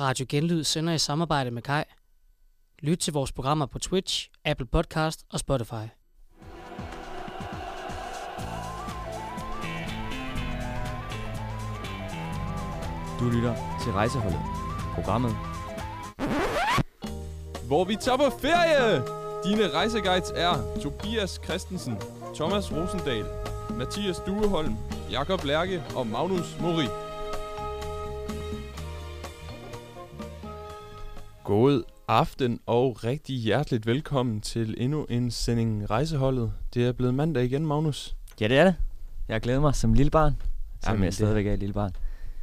Radio Genlyd sender i samarbejde med Kai. Lyt til vores programmer på Twitch, Apple Podcast og Spotify. Du lytter til Rejseholdet. Programmet hvor vi tager på ferie. Dine rejseguides er Tobias Christensen, Thomas Rosendal, Mathias Dueholm, Jakob Lærke og Magnus Mori. God aften og rigtig hjerteligt velkommen til endnu en sending Rejseholdet. Det er blevet mandag igen, Magnus. Ja, det er det. Jeg glæder mig som lille barn. Som Jamen, jeg stadigvæk er et lille barn.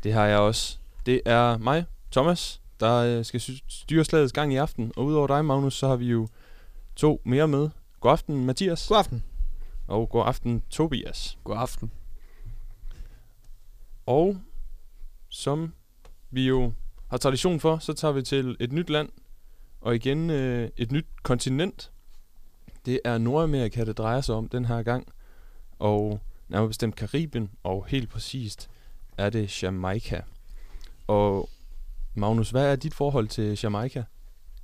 Det har jeg også. Det er mig, Thomas, der øh, skal styre slagets gang i aften. Og udover dig, Magnus, så har vi jo to mere med. God aften, Mathias. God aften. Og god aften, Tobias. God aften. Og som vi jo har tradition for, så tager vi til et nyt land. Og igen øh, et nyt kontinent. Det er Nordamerika, det drejer sig om den her gang. Og nærmere bestemt Karibien, og helt præcist er det Jamaica. Og Magnus, hvad er dit forhold til Jamaica?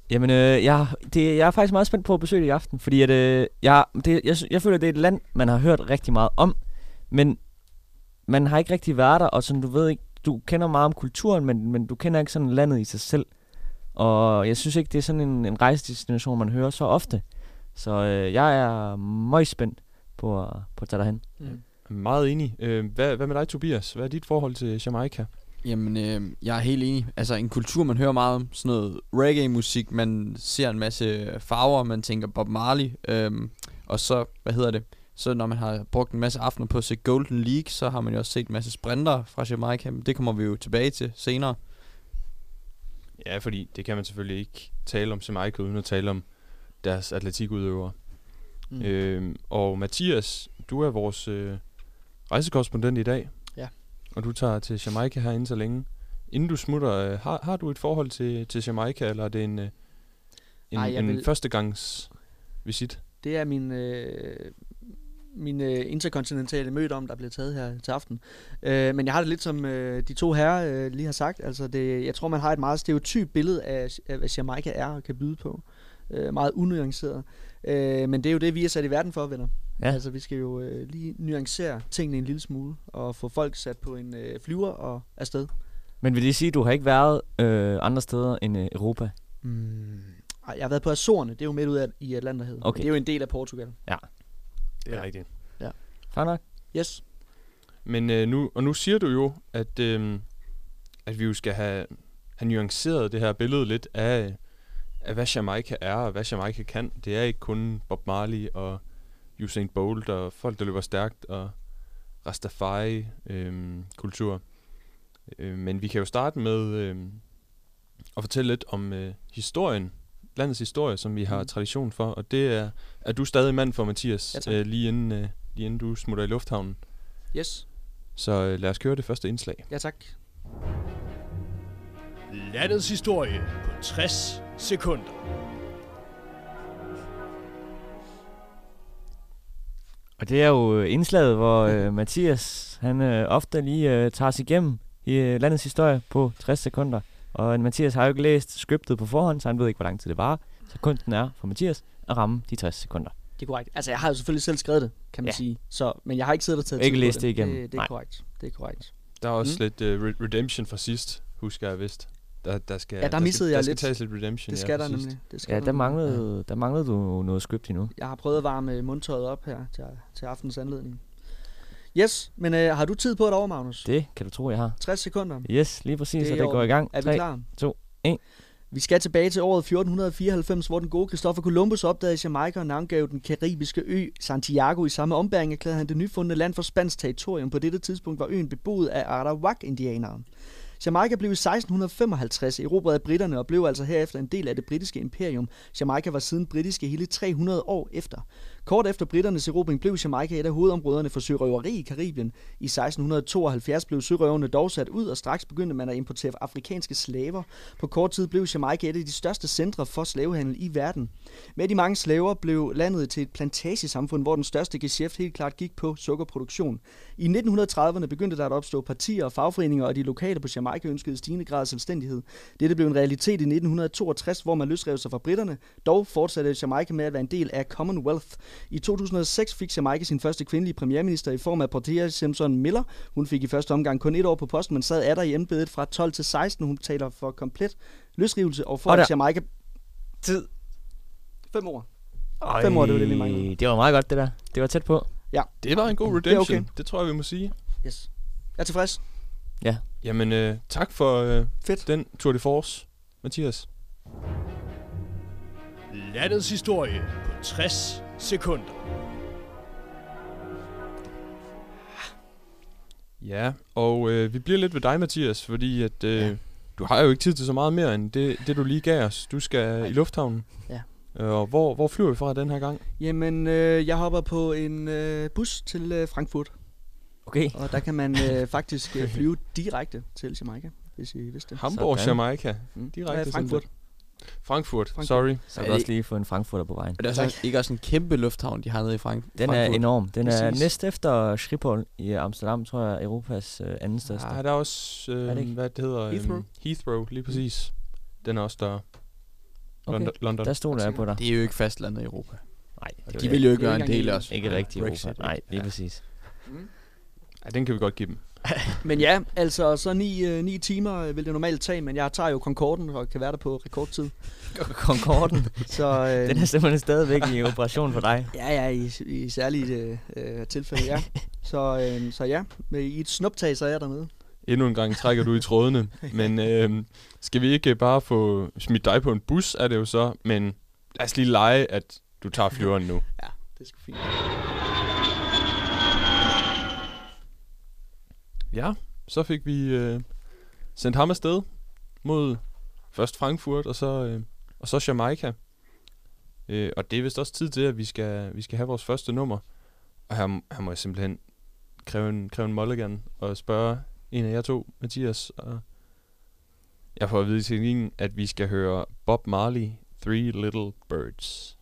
Jamen, øh, jeg, det, jeg er faktisk meget spændt på at besøge det i aften, fordi at, øh, jeg, det, jeg, jeg føler, det er et land, man har hørt rigtig meget om, men man har ikke rigtig været der, og sådan, du ved ikke, du kender meget om kulturen, men, men du kender ikke sådan landet i sig selv. Og jeg synes ikke, det er sådan en, en rejsedestination, man hører så ofte. Så øh, jeg er meget spændt på, at- på at tage derhen. Mm. Meget enig. Øh, hvad, hvad med dig, Tobias? Hvad er dit forhold til Jamaica? Jamen, øh, jeg er helt enig. Altså, en kultur, man hører meget om. Sådan noget reggae-musik. Man ser en masse farver. Man tænker Bob Marley. Øhm, og så, hvad hedder det? Så når man har brugt en masse aftener på at se Golden League, så har man jo også set en masse sprinter fra Jamaica. Men det kommer vi jo tilbage til senere. Ja, fordi det kan man selvfølgelig ikke tale om Jamaica uden at tale om deres atletikudøvere. Mm. Øhm, og Mathias, du er vores øh, rejsekorrespondent i dag. Ja. Og du tager til Jamaica herinde så længe. Inden du smutter, øh, har, har du et forhold til, til Jamaica, eller er det en, øh, en, Ej, en vil- førstegangs visit? Det er min, øh, min øh, interkontinentale møde om, der bliver taget her til aften. Øh, men jeg har det lidt som øh, de to herrer øh, lige har sagt. Altså det, jeg tror, man har et meget stereotyp billede af, af hvad Jamaica er og kan byde på. Øh, meget unuanceret. Øh, men det er jo det, vi er sat i verden for, venner. Ja. Altså vi skal jo øh, lige nuancere tingene en lille smule og få folk sat på en øh, flyver og afsted. Men vil det sige, at du har ikke været øh, andre steder end øh, Europa? Mm. Jeg har været på Azorerne, det er jo midt ud af, i Atlanterhavet. Okay. Det er jo en del af Portugal. Det er Ja. rigtigt. Fair nok. Yes. Men øh, nu, og nu siger du jo, at, øh, at vi jo skal have, have nuanceret det her billede lidt af, af, hvad Jamaica er og hvad Jamaica kan. Det er ikke kun Bob Marley og Usain Bolt og folk, der løber stærkt og Rastafari-kultur. Øh, men vi kan jo starte med øh, at fortælle lidt om øh, historien, landets historie, som vi har Mm. tradition for. Og det er, er du stadig mand for, Mathias, Ja, tak. øh, lige, inden, øh, lige inden du smutter i lufthavnen. Yes. Så øh, lad os køre det første indslag. Ja, tak. Landets historie på 60 sekunder. Og det er jo øh, indslaget, hvor øh, Mathias han øh, ofte lige øh, tager sig igennem i øh, landets historie på 60 sekunder. Og Mathias har jo ikke læst scriptet på forhånd, så han ved ikke, hvor lang tid det var. Så kunsten er for Mathias at ramme de 60 sekunder. Det er korrekt. Altså, jeg har jo selvfølgelig selv skrevet det, kan man Ja. ja. sige. Så, men jeg har ikke siddet og taget Ikke læst det igennem. Det, det er Nej. korrekt. Det er korrekt. Der er også Mm. lidt uh, re- redemption fra sidst, husker jeg vist. Der, der skal, Ja, der der missede skal, jeg der skal lidt. tages lidt redemption. Det ja, skal fra der sidst. nemlig. Det skal Ja, der der manglede, der manglede du noget script endnu. Jeg har prøvet at varme mundtøjet op her til, til aftens anledning. Yes, men øh, har du tid på et over, Magnus? Det kan du tro, jeg har. 60 sekunder. Yes, lige præcis, Det så i det går i gang. Er vi 3, klar? to, en. Vi skal tilbage til året 1494, hvor den gode Christopher Columbus opdagede Jamaica og navngav den karibiske ø Santiago. I samme ombæring erklærede han det nyfundne land for spansk territorium. På dette tidspunkt var øen beboet af Arawak-indianere. Jamaica blev i 1655 erobret af britterne og blev altså herefter en del af det britiske imperium. Jamaica var siden britiske hele 300 år efter. Kort efter britternes erobring blev Jamaica et af hovedområderne for sørøveri i Karibien. I 1672 blev sørøverne dog sat ud, og straks begyndte man at importere afrikanske slaver. På kort tid blev Jamaica et af de største centre for slavehandel i verden. Med de mange slaver blev landet til et plantagesamfund, hvor den største geschæft helt klart gik på sukkerproduktion. I 1930'erne begyndte der at opstå partier og fagforeninger, og de lokale på Jamaica ønskede i stigende grad selvstændighed. Dette blev en realitet i 1962, hvor man løsrev sig fra britterne. Dog fortsatte Jamaica med at være en del af Commonwealth. I 2006 fik Jamaica sin første kvindelige premierminister i form af Portia Simpson Miller. Hun fik i første omgang kun et år på posten, men sad der i embedet fra 12 til 16. Hun taler for komplet løsrivelse og for Og der- at Jamaica... Tid. Fem år. Fem år, det var det, vi manglede. Det var meget godt, det der. Det var tæt på. Det var en god Det redemption. okay. Det, det tror jeg, vi må sige. Yes. Jeg er tilfreds. Jamen, øh, tak for øh, Fedt. den Tour de Force, Mathias. Landets historie 60 sekunder. Ja, og øh, vi bliver lidt ved dig, Mathias, fordi at, øh, Ja. du har jo ikke tid til så meget mere end det, det du lige gav os. Du skal i lufthavnen. Ja. Øh, Og hvor, hvor flyver vi fra den her gang? Jamen, øh, jeg hopper på en øh, bus til øh, Frankfurt, Okay. og der kan man øh, faktisk øh, flyve direkte til Jamaica, hvis I vidste det. Hamburg, Sådan. Jamaica. Mm. Direkte Ja, Frankfurt. Frankfurt. Frankfurt, Frankfurt. sorry. Så Er kan du også lige få en frankfurter på vejen. Og det er så ikke også en kæmpe lufthavn, de har nede i Frank Den er Frankfurt. enorm. Den er Præcis. næst efter Schiphol i Amsterdam, tror jeg, Europas øh, anden største. Ja, der er også, øh, Er det ikke? hvad det hedder? Heathrow? øhm, Heathrow, lige præcis. Den er også større. Okay. London. London. Der stod jeg på dig. Det er jo ikke fastlandet i Europa. Nej, det de det. vil jo ikke er være en del af os. ikke rigtig. Europa. Nej, lige Ja. præcis. Ja, den kan vi godt give dem. Men ja, altså så ni, øh, ni timer øh, vil det normalt tage, men jeg tager jo Concorden og kan være der på rekordtid. Concorden, Så øh, den er simpelthen stadigvæk i operation for dig. ja, ja, i, i særlige øh, øh, tilfælde, ja. Så, øh, så ja, med, i et snuptag, så er jeg dernede. Endnu en gang trækker du i trådene. Men øh, skal vi ikke bare få smidt dig på en bus, er det jo så. Men lad os lige lege, at du tager flyveren nu. Ja, det sgu fint. Ja, så fik vi øh, sendt ham afsted mod først Frankfurt, og så, øh, og så Jamaica. Øh, og det er vist også tid til, at vi skal, vi skal have vores første nummer. Og her, her må jeg simpelthen kræve en, kræve en mulligan og spørge en af jer to, Mathias. Og jeg får at vide i teknikken, at vi skal høre Bob Marley, Three Little Birds.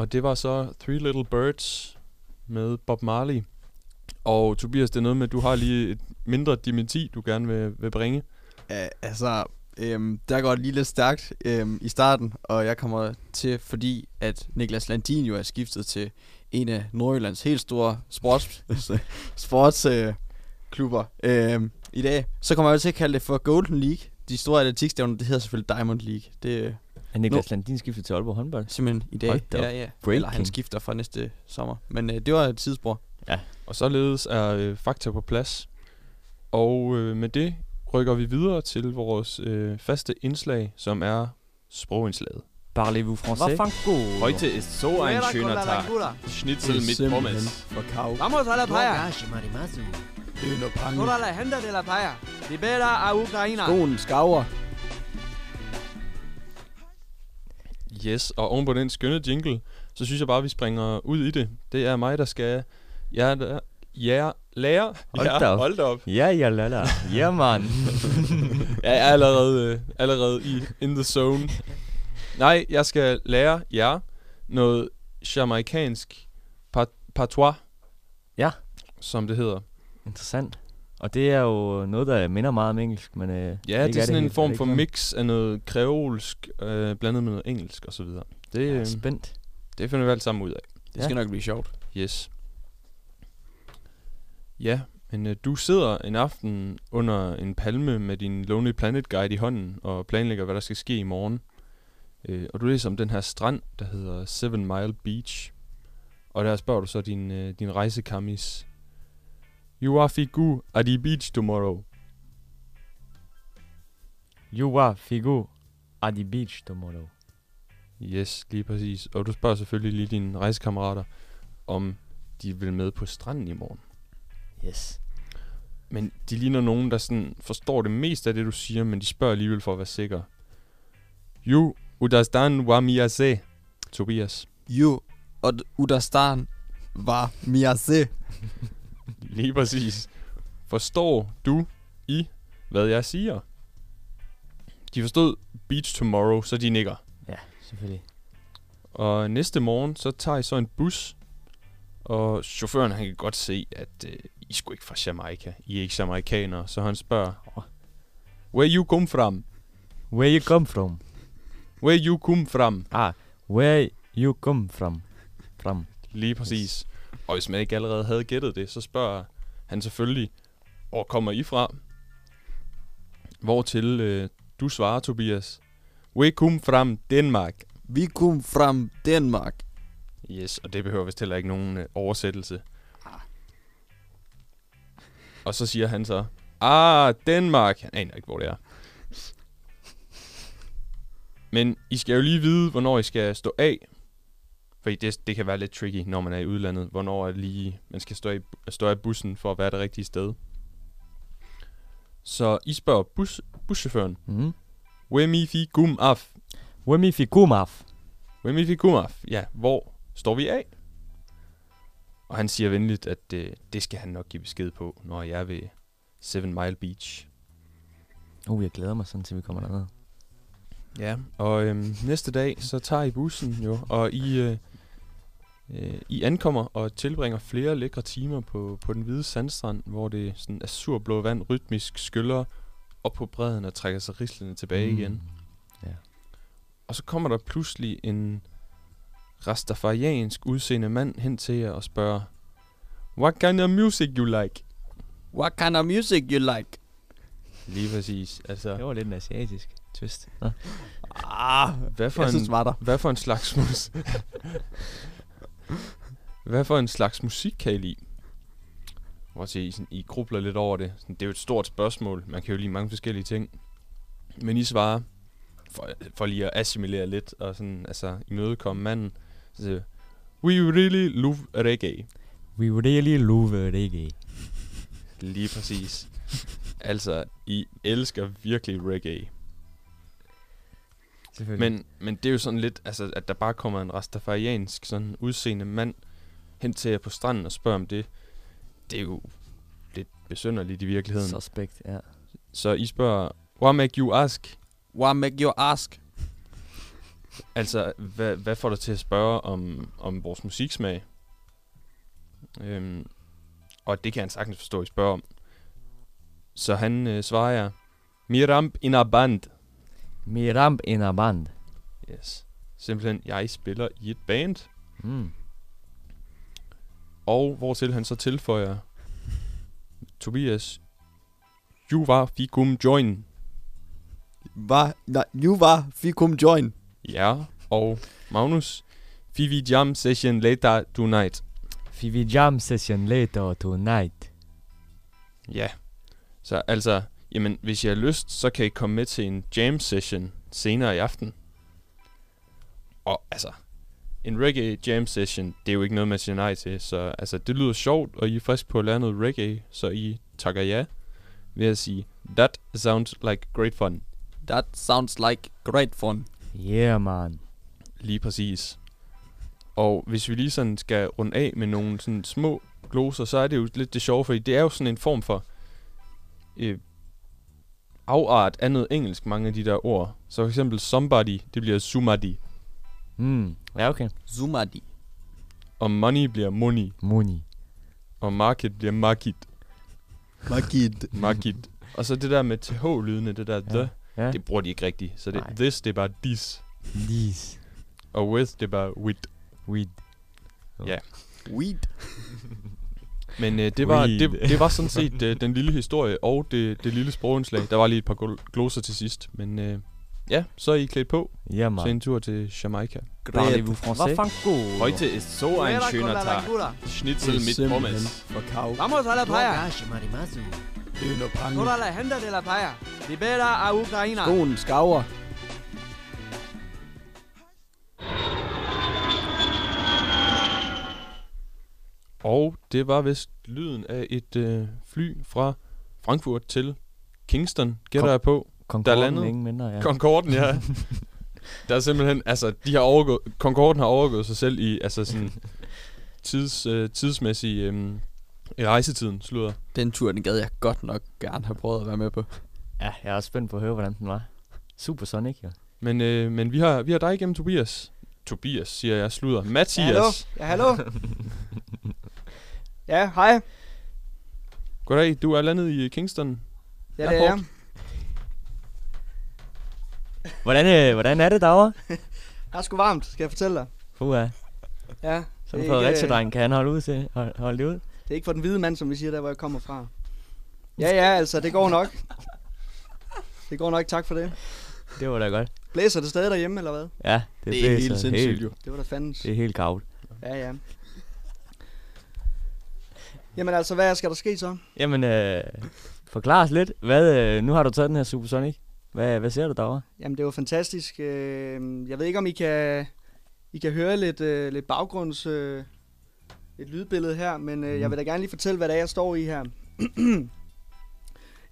Og det var så Three Little Birds med Bob Marley. Og Tobias, det er noget med, at du har lige et mindre dementi, du gerne vil, vil bringe. Ja, altså, øhm, der går det lige lidt stærkt øhm, i starten, og jeg kommer til, fordi at Niklas Landin jo er skiftet til en af Nordjyllands helt store sports, sports øh, øhm, i dag. Så kommer jeg til at kalde det for Golden League. De store atletikstævner, det hedder selvfølgelig Diamond League. Det er Er Niklas Landin skiftet til Aalborg håndbold? simpelthen i dag. Ja, ja. Breaking. Eller han skifter fra næste sommer. Men øh, det var et tidsspor. Og således er øh, fakta på plads. Og øh, med det rykker vi videre til vores øh, faste indslag, som er sprogindslaget. Parlez-vous français? Heute Heute ist so ein schöner Tag. Schnitzel mit Pommes. Vamos a la playa. Det er noget pange. Toda la gente de la playa. Libera a Ukraina. Skoen skaver. Yes, og oven på den skønne jingle, så synes jeg bare, vi springer ud i det. Det er mig, der skal... Ja, der, ja, lære. Hold ja, da op. hold da op. Ja, ja, la, la. Ja, man. Jeg er allerede, øh, allerede i in the zone. Nej, jeg skal lære jer noget jamaikansk pat- patois. Ja. Som det hedder. Interessant. Og det er jo noget, der minder meget om engelsk, men øh, Ja, ikke det er sådan en helt. Er form det for mix af noget kreolsk, øh, blandet med noget engelsk og så videre. Det, sådan? Ja, øh, spændt. det finder vi alt sammen ud af. Det skal nok blive sjovt. Yes. Ja, men øh, du sidder en aften under en palme med din Lonely Planet Guide i hånden og planlægger, hvad der skal ske i morgen. Øh, og du læser om den her strand, der hedder Seven Mile Beach. Og der spørger du så din, øh, din rejsekamis. You are figu at the beach tomorrow. You are figu at the beach tomorrow. Yes, lige præcis. Og du spørger selvfølgelig lige dine rejsekammerater, om de vil med på stranden i morgen. Yes. Men de ligner nogen, der sådan forstår det meste af det, du siger, men de spørger alligevel for at være sikker. You udastan wa miyase, Tobias. Jo, og d- Udastan var Miase. Lige præcis. Forstår du i, hvad jeg siger? De forstod Beach Tomorrow, så de nikker. Ja, selvfølgelig. Og næste morgen, så tager I så en bus, og chaufføren han kan godt se, at øh, I sgu ikke fra Jamaica. I er ikke jamaikanere, så han spørger, Where you come from? Where you come from? Where you come from? Ah, where you come from? From. Lige præcis. Og hvis man ikke allerede havde gættet det, så spørger han selvfølgelig, hvor kommer I fra? Hvortil øh, du svarer, Tobias, We come from Denmark. Vi kom fra Danmark. Yes, og det behøver vist heller ikke nogen øh, oversættelse. Og så siger han så, Ah, Danmark. Han aner ikke, hvor det er. Men I skal jo lige vide, hvornår I skal stå af. Fordi det, det kan være lidt tricky, når man er i udlandet. Hvornår er det lige, man skal stå af, stå af bussen for at være det rigtige sted. Så I spørger bus, buschaufføren, Mm. Wemi fi gum af. Where me fi come af? Wemi fi gum af. Ja, hvor står vi af? Og han siger venligt, at øh, det skal han nok give besked på, når jeg er ved Seven Mile Beach. Uh, jeg glæder mig sådan, til vi kommer derned. Ja, og øhm, næste dag, så tager I bussen jo, og I, øh, øh, I ankommer og tilbringer flere lækre timer på, på den hvide sandstrand, hvor det sådan azurblå vand rytmisk skyller op på bredden og trækker sig rislende tilbage mm. igen. Ja. Og så kommer der pludselig en rastafariansk udseende mand hen til jer og spørger, What kind of music you like? What kind of music you like? Lige præcis. Altså, Det var lidt en asiatisk twist. Ah, hvad for jeg en, synes, var der. Hvad for en slags mus... Hvad for en slags musik kan I lide? Hvor se, I, sådan, I grubler lidt over det. Sådan, det er jo et stort spørgsmål. Man kan jo lide mange forskellige ting. Men I svarer, for, for lige at assimilere lidt, og sådan, altså, imødekomme manden. Så siger, We really love reggae. We really love reggae. Lige præcis. altså, I elsker virkelig reggae. Men, men det er jo sådan lidt, altså, at der bare kommer en rastafariansk sådan udseende mand hen til jer på stranden og spørger om det. Det er jo lidt besynderligt i virkeligheden. Så, Suspect, ja. så I spørger, what make you ask? What make you ask? Altså, hvad, hvad får dig til at spørge om, om vores musiksmag? Øhm, og det kan han sagtens forstå, I spørger om. Så han øh, svarer jeg, Miramp in a band. Miramp in a band. Yes. Simpelthen, jeg spiller i et band. Mm. Og hvortil han så tilføjer, Tobias, you var fikum join. Var, nej, nu var Fikum Join. Ja, og Magnus, Fivi jam session later tonight. Fivi jam session later tonight. Ja. Så altså, jamen, hvis I har lyst, så kan I komme med til en jam session senere i aften. Og altså, en reggae jam session, det er jo ikke noget, man siger nej til. Så altså, det lyder sjovt, og I er frisk på at lære noget reggae, så I takker ja ved at sige, that sounds like great fun. That sounds like great fun. Yeah, man. Lige præcis. Og hvis vi lige sådan skal runde af med nogle sådan små gloser, så er det jo lidt det sjove, fordi det er jo sådan en form for øh, afart af noget engelsk, mange af de der ord. Så for eksempel somebody, det bliver somebody. Mm. Ja, okay. Zumadi. Og money bliver money. Money. Og market bliver market. Market. market. og så det der med th-lydene, det der Ja. the, Ja. det bruger de ikke rigtigt. Så det, Nej. this, det er bare this. These. Og with, det er bare with. Weed. Ja. Weed. Men øh, det, var, det, det var sådan set øh, den lille historie og det, det lille sprogindslag. Der var lige et par gl- gloser til sidst. Men øh, ja, så er I klædt på. Ja, man. en tur til Jamaica. Parlez-vous français? Heute Heute ist so ein schöner Tag. Schnitzel mit Pommes. For cow. Vamos a la playa. Og pange. Toda la gente de la playa. Libera a Ukraina. Skoen skaver. Og det var vist lyden af et øh, fly fra Frankfurt til Kingston, gætter jeg på. Concorden, landede- ingen mindre, ja. Concorden, ja. der er simpelthen, altså, de har overgået, Concorden har overgået sig selv i, altså sådan, tids, øh, tidsmæssig, øh, i rejsetiden, slutter. Den tur, den gad jeg godt nok gerne have prøvet at være med på. Ja, jeg er også spændt på at høre, hvordan den var. Super Sonic, jo. Men, øh, men vi har, vi har dig igennem, Tobias. Tobias, siger jeg, slutter. Mathias. Ja, hallo. Ja, hallo. Ja, hej. Goddag, du er landet i Kingston. Ja, det er jeg. Hvordan, øh, hvordan er det derovre? Her er sgu varmt, skal jeg fortælle dig. Puh, ja. En er ikke, Fredericia-dreng kan han holde ud til. Hold, holde det ud. det er ikke for den hvide mand, som vi siger der, hvor jeg kommer fra. Ja, ja, altså, det går nok. Det går nok, tak for det. Det var da godt. Blæser det stadig derhjemme, eller hvad? Ja, det, Det er blæser helt sindssygt helt, jo. Det var da fandens. Det er helt gavt. Ja, ja. Jamen altså, hvad skal der ske så? Jamen, øh, forklar os lidt. Hvad, øh, nu har du taget den her Supersonic. Hvad, hvad ser du derovre? Jamen, det var fantastisk. Øh, Jeg ved ikke, om I kan, I kan høre lidt, øh, lidt baggrunds... øh, Et lydbillede her, men øh, jeg vil da gerne lige fortælle, hvad det er, jeg står i her.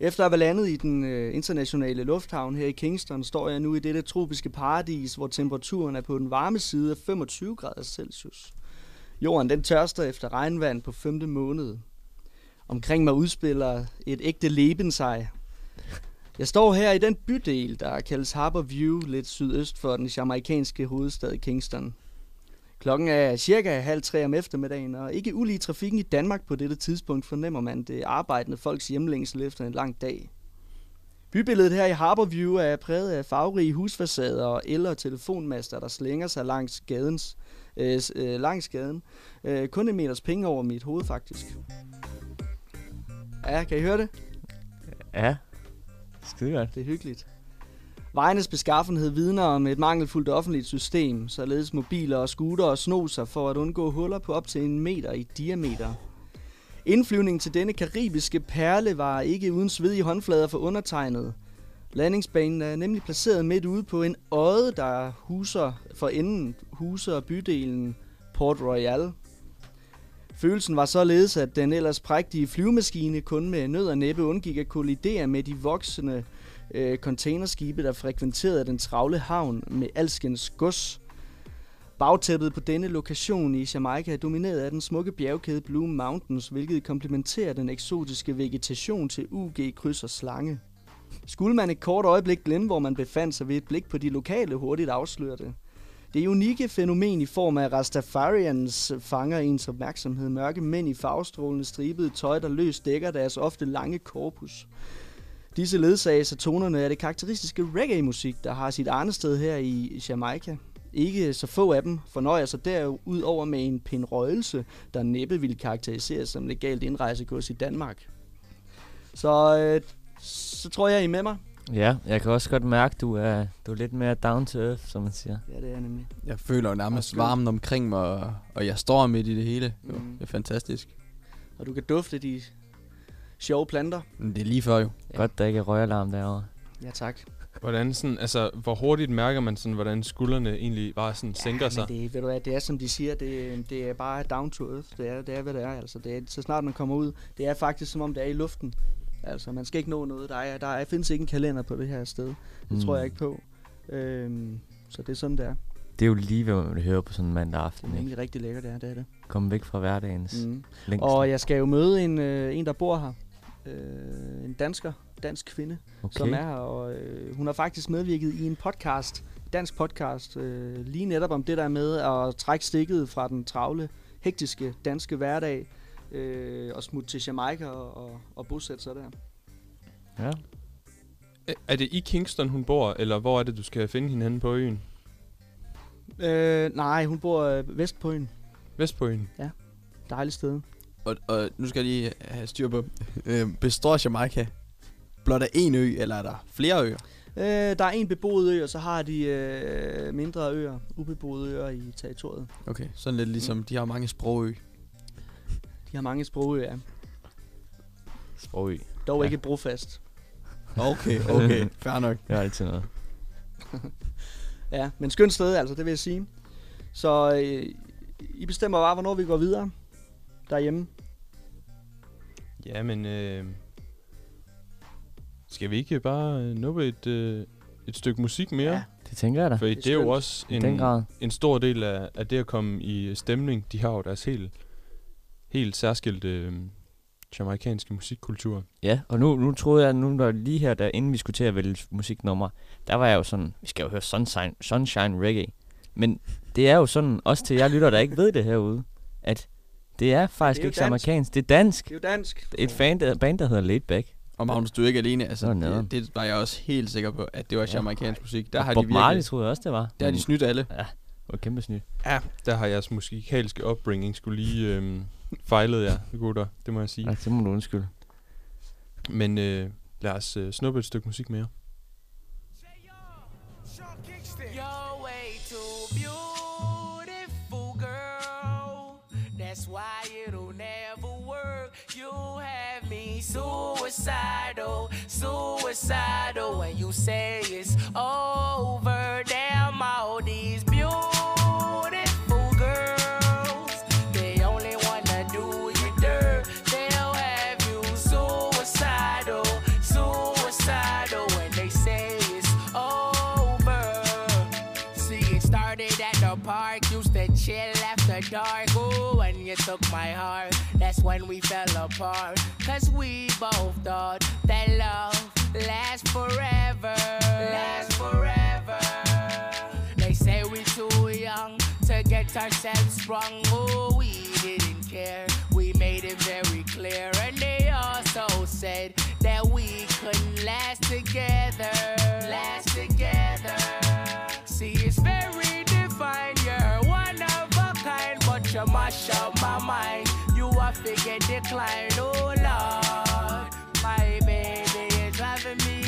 Efter at være landet i den øh, internationale lufthavn her i Kingston, står jeg nu i dette tropiske paradis, hvor temperaturen er på den varme side af 25 grader Celsius. Jorden den tørster efter regnvand på femte måned. Omkring mig udspiller et ægte Lebensej. Jeg står her i den bydel, der kaldes Harbor View, lidt sydøst for den jamaikanske hovedstad Kingston. Klokken er cirka halv tre om eftermiddagen, og ikke ulige trafikken i Danmark på dette tidspunkt fornemmer man det arbejdende folks hjemlængsel efter en lang dag. Bybilledet her i Harbor View er præget af farverige husfacader og el- og telefonmaster, der slænger sig langs gadens, øh, øh, langs gaden. Øh, kun en meters penge over mit hoved, faktisk. Ja, kan I høre det? Ja, skide godt. Det er hyggeligt. Vejenes beskaffenhed vidner om et mangelfuldt offentligt system, således mobiler og scooter og snoser for at undgå huller på op til en meter i diameter. Indflyvningen til denne karibiske perle var ikke uden svedige håndflader for undertegnet. Landingsbanen er nemlig placeret midt ude på en odde, der huser for enden huser bydelen Port Royal. Følelsen var således, at den ellers prægtige flyvemaskine kun med nød og næppe undgik at kollidere med de voksende øh, containerskibe, der frekventerede den travle havn med alskens gods. Bagtæppet på denne lokation i Jamaica er domineret af den smukke bjergkæde Blue Mountains, hvilket komplementerer den eksotiske vegetation til UG kryds og slange. Skulle man et kort øjeblik glemme, hvor man befandt sig ved et blik på de lokale hurtigt afsløre det. Det unikke fænomen i form af Rastafarians fanger ens opmærksomhed. Mørke mænd i farvestrålende stribede tøj, der løst dækker deres ofte lange korpus. Disse ledsages af tonerne af det karakteristiske reggae-musik, der har sit arnested her i Jamaica. Ikke så få af dem fornøjer sig derudover med en pind røgelse, der næppe ville karakteriseres som legalt indrejsegods i Danmark. Så, øh, så tror jeg, I er med mig. Ja, jeg kan også godt mærke, du er, du er lidt mere down to earth, som man siger. Ja, det er jeg nemlig. Jeg føler jo nærmest varmen omkring mig, og, og jeg står midt i det hele. Jo, Mm. Det er fantastisk. Og du kan dufte de sjove planter. Men det er lige før jo. Ja. Godt, der ikke er røgalarm derovre. Ja, tak. Hvordan sådan, altså, hvor hurtigt mærker man sådan, hvordan skuldrene egentlig bare sådan sænker sig? Det, ved du hvad, det er som de siger, det, det er bare down to earth. Det er, det er hvad det er. Altså, det er, så snart man kommer ud, det er faktisk som om det er i luften. Altså, man skal ikke nå noget. Der, er, der er, findes ikke en kalender på det her sted. Det Mm. mm. tror jeg ikke på. Øhm, så det er sådan, det er. Det er jo lige, hvad man vil høre på sådan en mandag Det aften, er ikke? rigtig lækkert, det er, det er det. Komme væk fra hverdagens mm. Mm. længsel. Og jeg skal jo møde en, øh, en der bor her. Øh, en dansker, dansk kvinde, okay. som er her. Og øh, hun har faktisk medvirket i en podcast, dansk podcast, øh, lige netop om det der med at trække stikket fra den travle, hektiske danske hverdag øh, og smutte til Jamaica og, og, og bosætte sig der. Ja. Er- det i Kingston, hun bor, eller hvor er det, du skal finde hende henne på øen? Øh, nej, hun bor øh, vest på en Vest på øen? dejlig sted. Og, og nu skal jeg lige have styr på, øh, består Jamaica blot af en ø, eller er der flere øer? Øh, der er en beboet ø, og så har de øh, mindre øer, ubeboede øer i territoriet. Okay, sådan lidt ligesom, de har mange sprogø. De har mange sprogøer, Sprogø. dog Ja. ja. ikke brofast. Okay, okay, fair nok. Det er altid noget. Ja, men skønt sted altså, det vil jeg sige. Så øh, I bestemmer bare, hvornår vi går videre derhjemme. Ja, men øh, skal vi ikke bare øh, nuppe et, øh, et stykke musik mere? Ja. Det tænker jeg da. For Det er det er jo også I den en, grad. en stor del af, af det at komme i stemning. De har jo deres helt, helt særskilte øh, jamaikanske musikkultur. Ja, og nu, nu troede jeg, nu der lige her, der, inden vi skulle til at vælge musiknummer, der var jeg jo sådan, vi skal jo høre Sunshine, Sunshine Reggae. Men det er jo sådan, også til jer lytter, der ikke ved det herude, at det er faktisk Det er ikke dansk. amerikansk, det er dansk. Det er jo dansk. Et fan, der, band, der hedder Laid Back. Og Magnus, du er ikke alene. Altså, Nå, det, det, var jeg også helt sikker på, at det var Ja. jamaikansk musik. Der Og har Bob de virkelig, Marley troede jeg også, det var. der har de snydt alle. Ja, det var kæmpe snyd. Ja, der har jeres musikalske opbringning skulle lige øh, fejlet jer, gutter. Det må jeg sige. Ja, det må du undskylde. Men øh, lad os øh, snuppe et stykke musik mere. Suicidal, suicidal. When you say it's over, damn all these beautiful girls. They only wanna do you dirt. They'll have you suicidal, suicidal. When they say it's over. See, it started at the park. Used to chill after dark. Ooh, when you took my heart, when we fell apart. Cause we both thought that love lasts forever. Lasts forever. They say we're too young to get ourselves sprung. Oh, we didn't care. We made it very clear. And they also said that we couldn't last together. Last together. See, it's very defined. You're one of a kind, but you mash up my mind. You have to get declined, oh Lord. My baby is driving me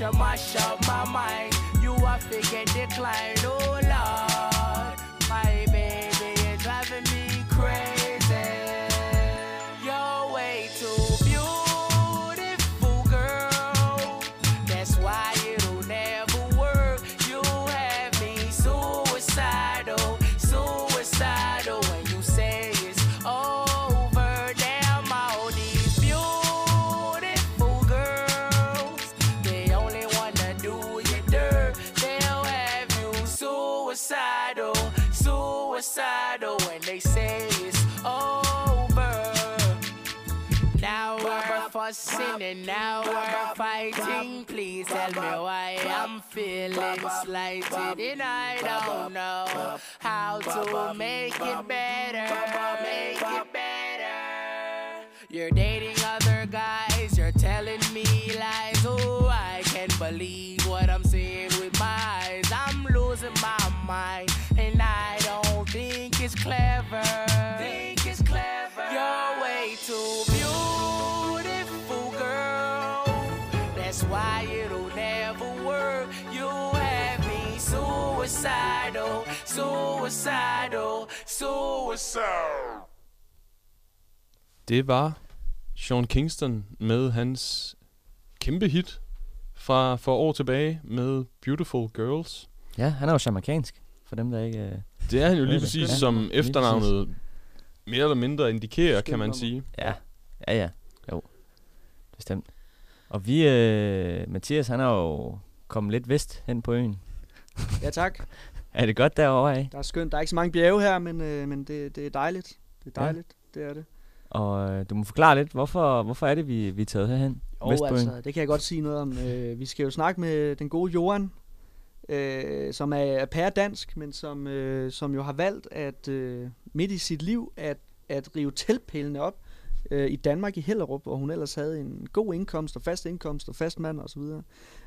Kind, but you mash up my mind. You have to get declined, oh Lord. And now we're fighting. Please tell me why I'm feeling slighted and I don't know how to make it better. Make it better. You're dating other guys, you're telling me lies. Oh, I can't believe what I'm seeing with my eyes. I'm losing my mind, and I don't think it's clever. Suicidal, suicidal, suicidal. Det var Sean Kingston med hans kæmpe hit fra for år tilbage med Beautiful Girls. Ja, han er jo jamaikansk, for dem, der ikke... Øh... Det er han jo lige Ja, præcis, ja, som lige efternavnet mere eller mindre indikerer, kan man sige. Ja, ja, ja. Jo, bestemt. Og vi, øh, Mathias, han er jo kommet lidt vest hen på øen. Ja, tak. Er det godt derovre af? Der er skønt. Der er ikke så mange bjerge her, men, øh, men det, det er dejligt. Det er Ja. dejligt. Det er det. Og øh, du må forklare lidt, hvorfor, hvorfor er det, vi, vi er taget herhen? Vestbøen. altså, det kan jeg godt sige noget om. Øh, vi skal jo snakke med den gode Johan, øh, som er, er pæredansk, men som, øh, som jo har valgt at øh, midt i sit liv at, at rive teltpælene op øh, i Danmark i Hellerup, hvor hun ellers havde en god indkomst og fast indkomst og fast mand osv.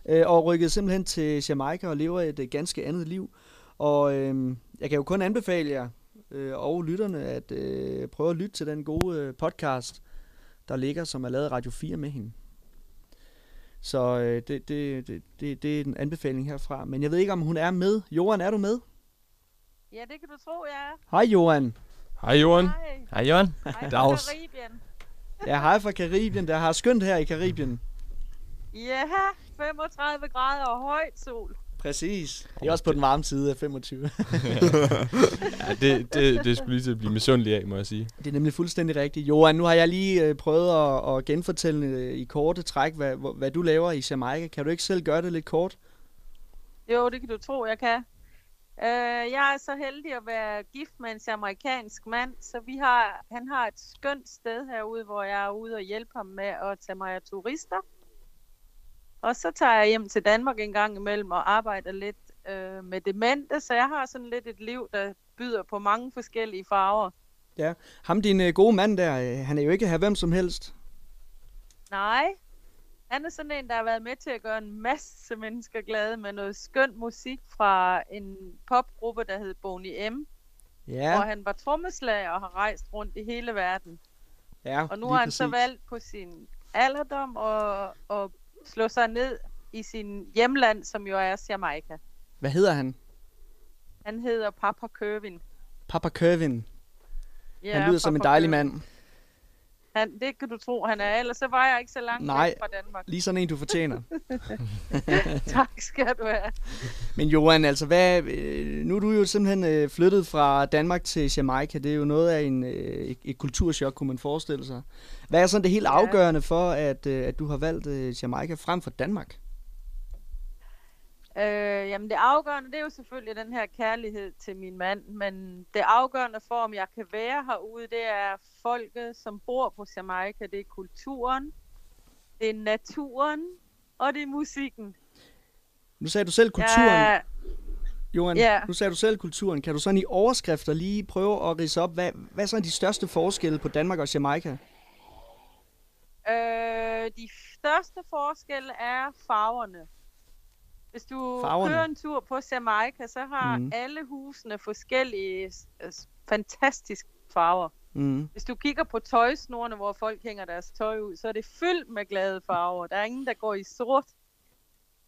Øh, og rykkede simpelthen til Jamaica og lever et øh, ganske andet liv. Og øh, jeg kan jo kun anbefale jer øh, og lytterne at øh, prøve at lytte til den gode øh, podcast, der ligger, som er lavet Radio 4 med hende. Så øh, det, det, det, det, det er en anbefaling herfra. Men jeg ved ikke, om hun er med. Johan, er du med? Ja, det kan du tro, jeg er. Hej Johan. Hej Johan. Hej. Hej, Jørgen. Hej fra Dags. Ja, hej fra Karibien. Der har skønt her i Karibien. Ja, 35 grader og højt sol. Præcis. Det er også på den varme side af 25. Ja, det, det, det skulle lige til at blive misundelig af, må jeg sige. det er nemlig fuldstændig rigtigt. Johan, nu har jeg lige øh, prøvet at, at genfortælle øh, i korte træk, hvad, hvad du laver i Jamaica. Kan du ikke selv gøre det lidt kort? Jo, det kan du tro, jeg kan. Øh, jeg er så heldig at være gift med en amerikansk mand, så vi har, han har et skønt sted herude, hvor jeg er ude og hjælpe ham med at tage mig af turister. Og så tager jeg hjem til Danmark en gang imellem og arbejder lidt øh, med demente, så jeg har sådan lidt et liv, der byder på mange forskellige farver. Ham, din øh, gode mand der, øh, han er jo ikke her hvem som helst. Nej, han er sådan en, der har været med til at gøre en masse mennesker glade med noget skøn musik fra en popgruppe, der hed Boney M. Ja. Hvor han var trommeslager og har rejst rundt i hele verden. ja Og nu har han så præcis. valgt på sin alderdom og, og slå sig ned i sin hjemland, som jo er Jamaica. Hvad hedder han? Han hedder Papa Kervin. Papa Kervin. Ja, han lyder som en Papa dejlig Kervin. mand. Han, det kan du tro, han er. Ellers så var jeg ikke så langt Nej. fra Danmark. Lige sådan en, du fortjener. tak skal du have. Men Johan, altså hvad, øh, nu er du jo simpelthen øh, flyttet fra Danmark til Jamaica. Det er jo noget af en, øh, et, et kulturschok, kunne man forestille sig. Hvad er sådan det helt Ja. afgørende for, at, at du har valgt Jamaica frem for Danmark? Øh, jamen det afgørende, det er jo selvfølgelig den her kærlighed til min mand, men det afgørende for, om jeg kan være herude, det er folket, som bor på Jamaica. Det er kulturen, det er naturen, og det er musikken. Nu sagde du selv kulturen, Ja, Johan. ja. Nu sagde du selv kulturen. Kan du sådan i overskrifter lige prøve at rise op, hvad, hvad er sådan de største forskelle på Danmark og Jamaica? øh, de, største forskel er farverne. Hvis du Farverne? kører en tur på Jamaica, så har mm. alle husene forskellige fantastiske farver. Mm. Hvis du kigger på tøjsnorene, hvor folk hænger deres tøj ud, så er det fyldt med glade farver. Der er ingen, der går i sort.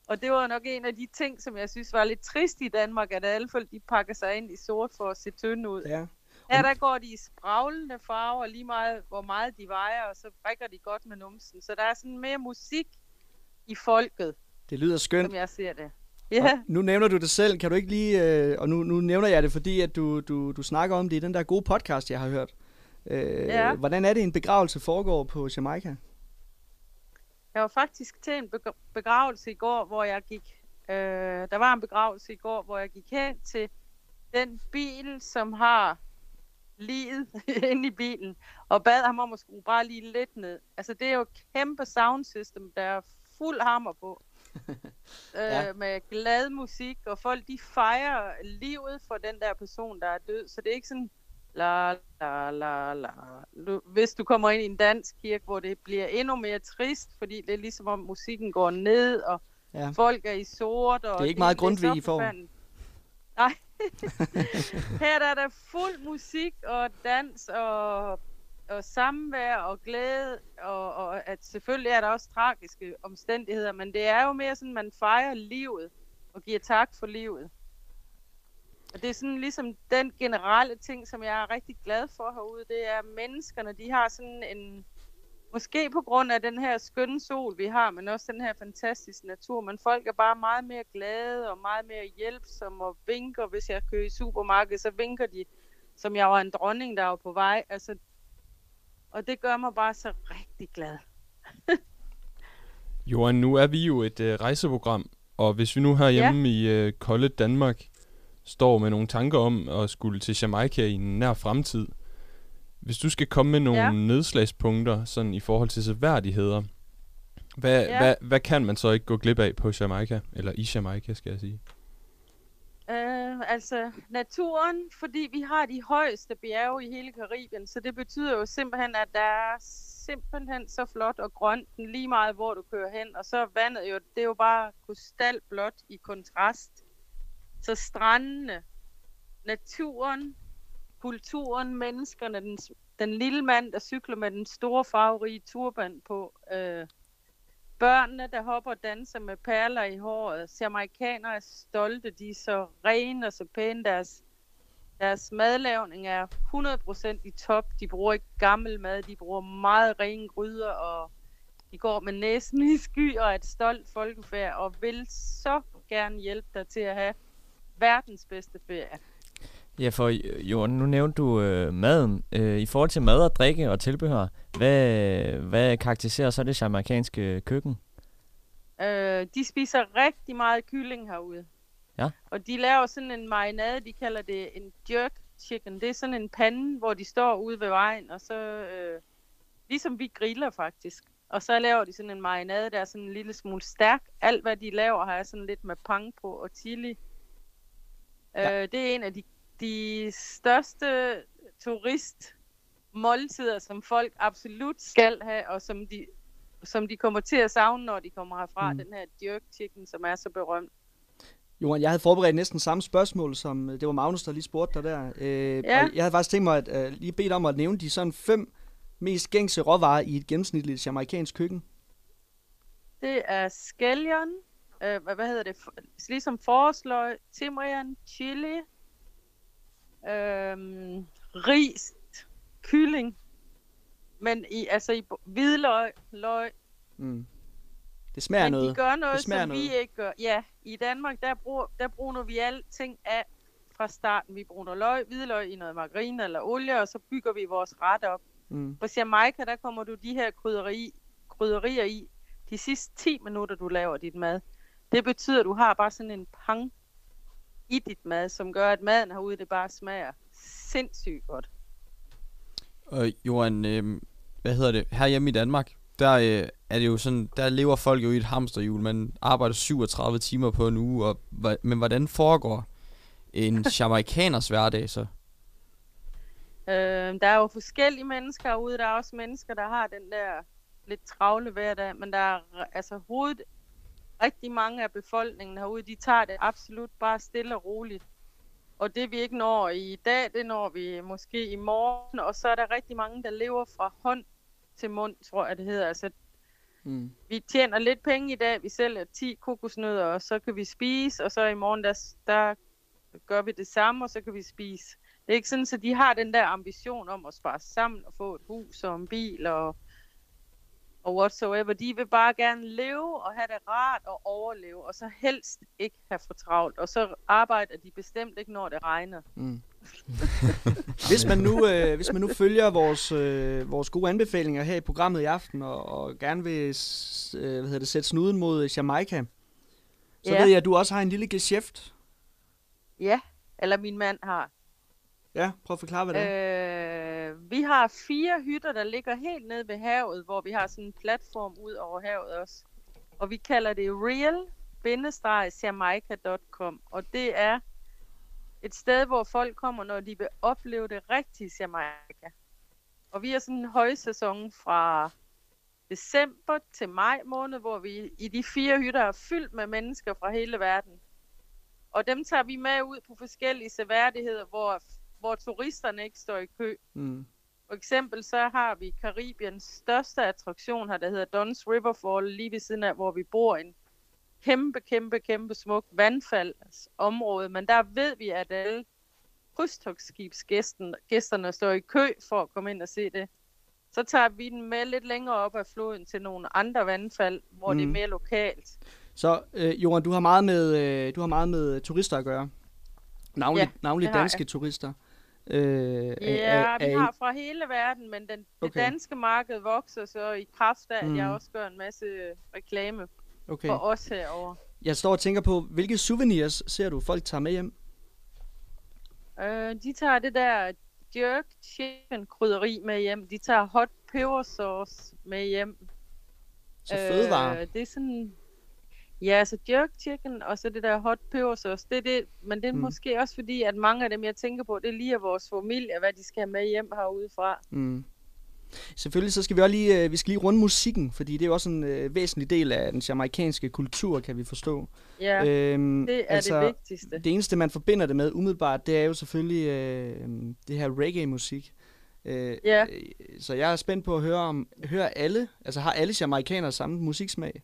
Og det var nok en af de ting, som jeg synes var lidt trist i Danmark, at alle folk de pakker sig ind i sort for at se tynde ud. Ja. Her der går de i spraglende farver, lige meget hvor meget de vejer, og så brækker de godt med numsen. Så der er sådan mere musik i folket, Det lyder skønt. som jeg ser det. Og Ja, nu nævner du det selv. Kan du ikke lige... Øh, og nu, nu nævner jeg det, fordi at du, du, du snakker om det i den der gode podcast, jeg har hørt. Øh, Ja. Hvordan er det, en begravelse foregår på Jamaica? jeg var faktisk til en begra- begravelse i går, hvor jeg gik... Øh, der var en begravelse i går, hvor jeg gik hen til den bil, som har livet inde i bilen, og bad ham om at skrue bare lige lidt ned. Altså, det er jo et kæmpe soundsystem, der er fuld hammer på. Ja. øh, med glad musik, og folk de fejrer livet for den der person, der er død. Så det er ikke sådan, la la la la. Du, hvis du kommer ind i en dansk kirke, hvor det bliver endnu mere trist, fordi det er ligesom om musikken går ned, og Ja. folk er i sort. Og Det er ikke meget Grundtvig, så I får. forfærdeligt. Nej. Her der er der fuld musik og dans og, og samvær og glæde, og, og at selvfølgelig er der også tragiske omstændigheder, men det er jo mere sådan, man fejrer livet og giver tak for livet. Og det er sådan ligesom den generelle ting, som jeg er rigtig glad for herude, det er at menneskerne, de har sådan en, måske på grund af den her skønne sol, vi har, men også den her fantastiske natur, men folk er bare meget mere glade og meget mere hjælpsomme og vinker, hvis jeg kører i supermarkedet, så vinker de, som jeg var en dronning, der var på vej. Altså, og det gør mig bare så rigtig glad. Johan, nu er vi jo et øh, rejseprogram, og hvis vi nu herhjemme ja. i øh, kolde Danmark står med nogle tanker om at skulle til Jamaica i en nær fremtid, hvis du skal komme med nogle ja. Nedslagspunkter sådan i forhold til seværdigheder, hvad. Ja. hvad, hvad kan man så ikke gå glip af på Jamaica, eller i Jamaica, skal jeg sige? Øh, altså naturen, fordi vi har de højeste bjerge i hele Karibien, så det betyder jo simpelthen, at der er simpelthen så flot og grønt lige meget, hvor du kører hen. Og så er vandet jo, det er jo bare krystalblåt i kontrast. Så strandene, naturen, kulturen, menneskerne, den, den lille mand, der cykler med den store farverige turban på, øh, børnene, der hopper og danser med perler i håret. Jamaikanere er stolte, de er så rene og så pæne. Deres, deres madlavning er 100% i top. De bruger ikke gammel mad, de bruger meget rene gryder, og de går med næsen i sky og er et stolt folkefærd, og vil så gerne hjælpe dig til at have verdens bedste ferie. Ja, for øh, Jorden, nu nævnte du øh, maden. Øh, I forhold til mad og drikke og tilbehør, hvad, hvad karakteriserer så det jamaikanske køkken? Øh, de spiser rigtig meget kylling herude. Ja. Og de laver sådan en marinade, de kalder det en jerk chicken. Det er sådan en pande, hvor de står ude ved vejen, og så øh, ligesom vi griller faktisk. Og så laver de sådan en marinade, der er sådan en lille smule stærk. Alt hvad de laver har sådan lidt med pang på og chili. Ja. Øh, det er en af de, de største turistmåltider, som folk absolut skal have, og som de, som de kommer til at savne, når de kommer herfra. Mm. Den her jerk chicken, som er så berømt. Johan, jeg havde forberedt næsten samme spørgsmål, som øh, det var Magnus, der lige spurgte dig der. Øh, Ja. Jeg havde faktisk tænkt mig at øh, lige bedt om at nævne de sådan fem mest gængse råvarer i et gennemsnitligt jamaikansk køkken. Det er scallion, øh, hvad, hvad hedder det, ligesom forårsløg, timrian, chili, øh, ris, kylling, men i, altså i hvidløg, løg, Mm. Det smager men noget. de gør noget, Det smager som noget. vi ikke gør. Ja, i Danmark, der, bruger, der bruger vi alting af fra starten. Vi bruger løg, hvidløg i noget margarine eller olie, og så bygger vi vores ret op. Mm. På Jamaica, der kommer du de her krydderi, krydderier i de sidste 10 minutter, du laver dit mad. Det betyder, at du har bare sådan en pang i dit mad, som gør, at maden herude, det bare smager sindssygt godt. Og Johan, øh, hvad hedder det, her hjemme i Danmark, der øh, er det jo sådan, der lever folk jo i et hamsterhjul. Man arbejder 37 timer på en uge, og, men hvordan foregår en jamaikaners hverdag så? Øh, der er jo forskellige mennesker herude. Der er også mennesker, der har den der lidt travle hver dag, men der er altså hovedet, rigtig mange af befolkningen herude, de tager det absolut bare stille og roligt. Og det vi ikke når i dag, det når vi måske i morgen, og så er der rigtig mange, der lever fra hånd til mund, tror jeg det hedder. Altså, Mm. vi tjener lidt penge i dag, vi sælger 10 kokosnødder, og så kan vi spise, og så i morgen, der, der gør vi det samme, og så kan vi spise. Det er ikke sådan, at de har den der ambition om at spare sammen og få et hus og en bil og, og whatsoever. De vil bare gerne leve og have det rart og overleve, og så helst ikke have for travlt. Og så arbejder de bestemt ikke, når det regner. Mm. hvis, man nu, øh, hvis man nu følger vores, øh, vores gode anbefalinger her i programmet i aften, og, og gerne vil øh, hvad hedder det, sætte snuden mod Jamaica, så Ja. ved jeg, at du også har en lille geschæft. Ja, eller min mand har. Ja, prøv at forklare, hvad det er. Øh, vi har fire hytter, der ligger helt nede ved havet, hvor vi har sådan en platform ud over havet også. Og vi kalder det real-jamaica.com. Og det er et sted, hvor folk kommer, når de vil opleve det rigtige Jamaica. Og vi har sådan en højsæson fra december til maj måned, hvor vi i de fire hytter er fyldt med mennesker fra hele verden. Og dem tager vi med ud på forskellige seværdigheder, hvor, hvor turisterne ikke står i kø. Mm. For eksempel så har vi Karibiens største attraktion her, der hedder Dunn's Riverfall, lige ved siden af, hvor vi bor. En kæmpe, kæmpe, kæmpe smuk vandfaldsområde. Men der ved vi, at alle krydstogsskibsgæsterne står i kø for at komme ind og se det. Så tager vi den med lidt længere op af floden til nogle andre vandfald, hvor mm. det er Mm. mere lokalt. Så, øh, Johan, du har meget med, øh, du har meget med turister at gøre. Navnligt, Ja, har danske turister. Øh, Ja, er- vi er I- har fra hele verden, men den, det Okay. danske marked vokser så i kraft af, at jeg Mm. også gør en masse reklame Okay. for os herovre. Jeg står og tænker på, hvilke souvenirs ser du, folk tager med hjem? Øh, de tager det der jerk chicken krydderi med hjem. De tager hot pepper sauce med hjem. Så fødevarer. Øh, det er sådan... Ja, altså jerk chicken, og så det der hot pepper sauce. Det er det, men det er Mm. måske også fordi, at mange af dem, jeg tænker på, det er lige af vores familie, hvad de skal have med hjem herudefra. Mm. Selvfølgelig så skal vi også lige, øh, vi skal lige runde musikken, fordi det er også en øh, væsentlig del af den jamaikanske kultur, kan vi forstå. Ja, øhm, det er altså, det vigtigste. Det eneste, man forbinder det med umiddelbart, det er jo selvfølgelig øh, det her reggae-musik. Øh, Ja. øh, Så jeg er spændt på at høre om, høre alle, altså har alle jamaikanere samme musiksmag?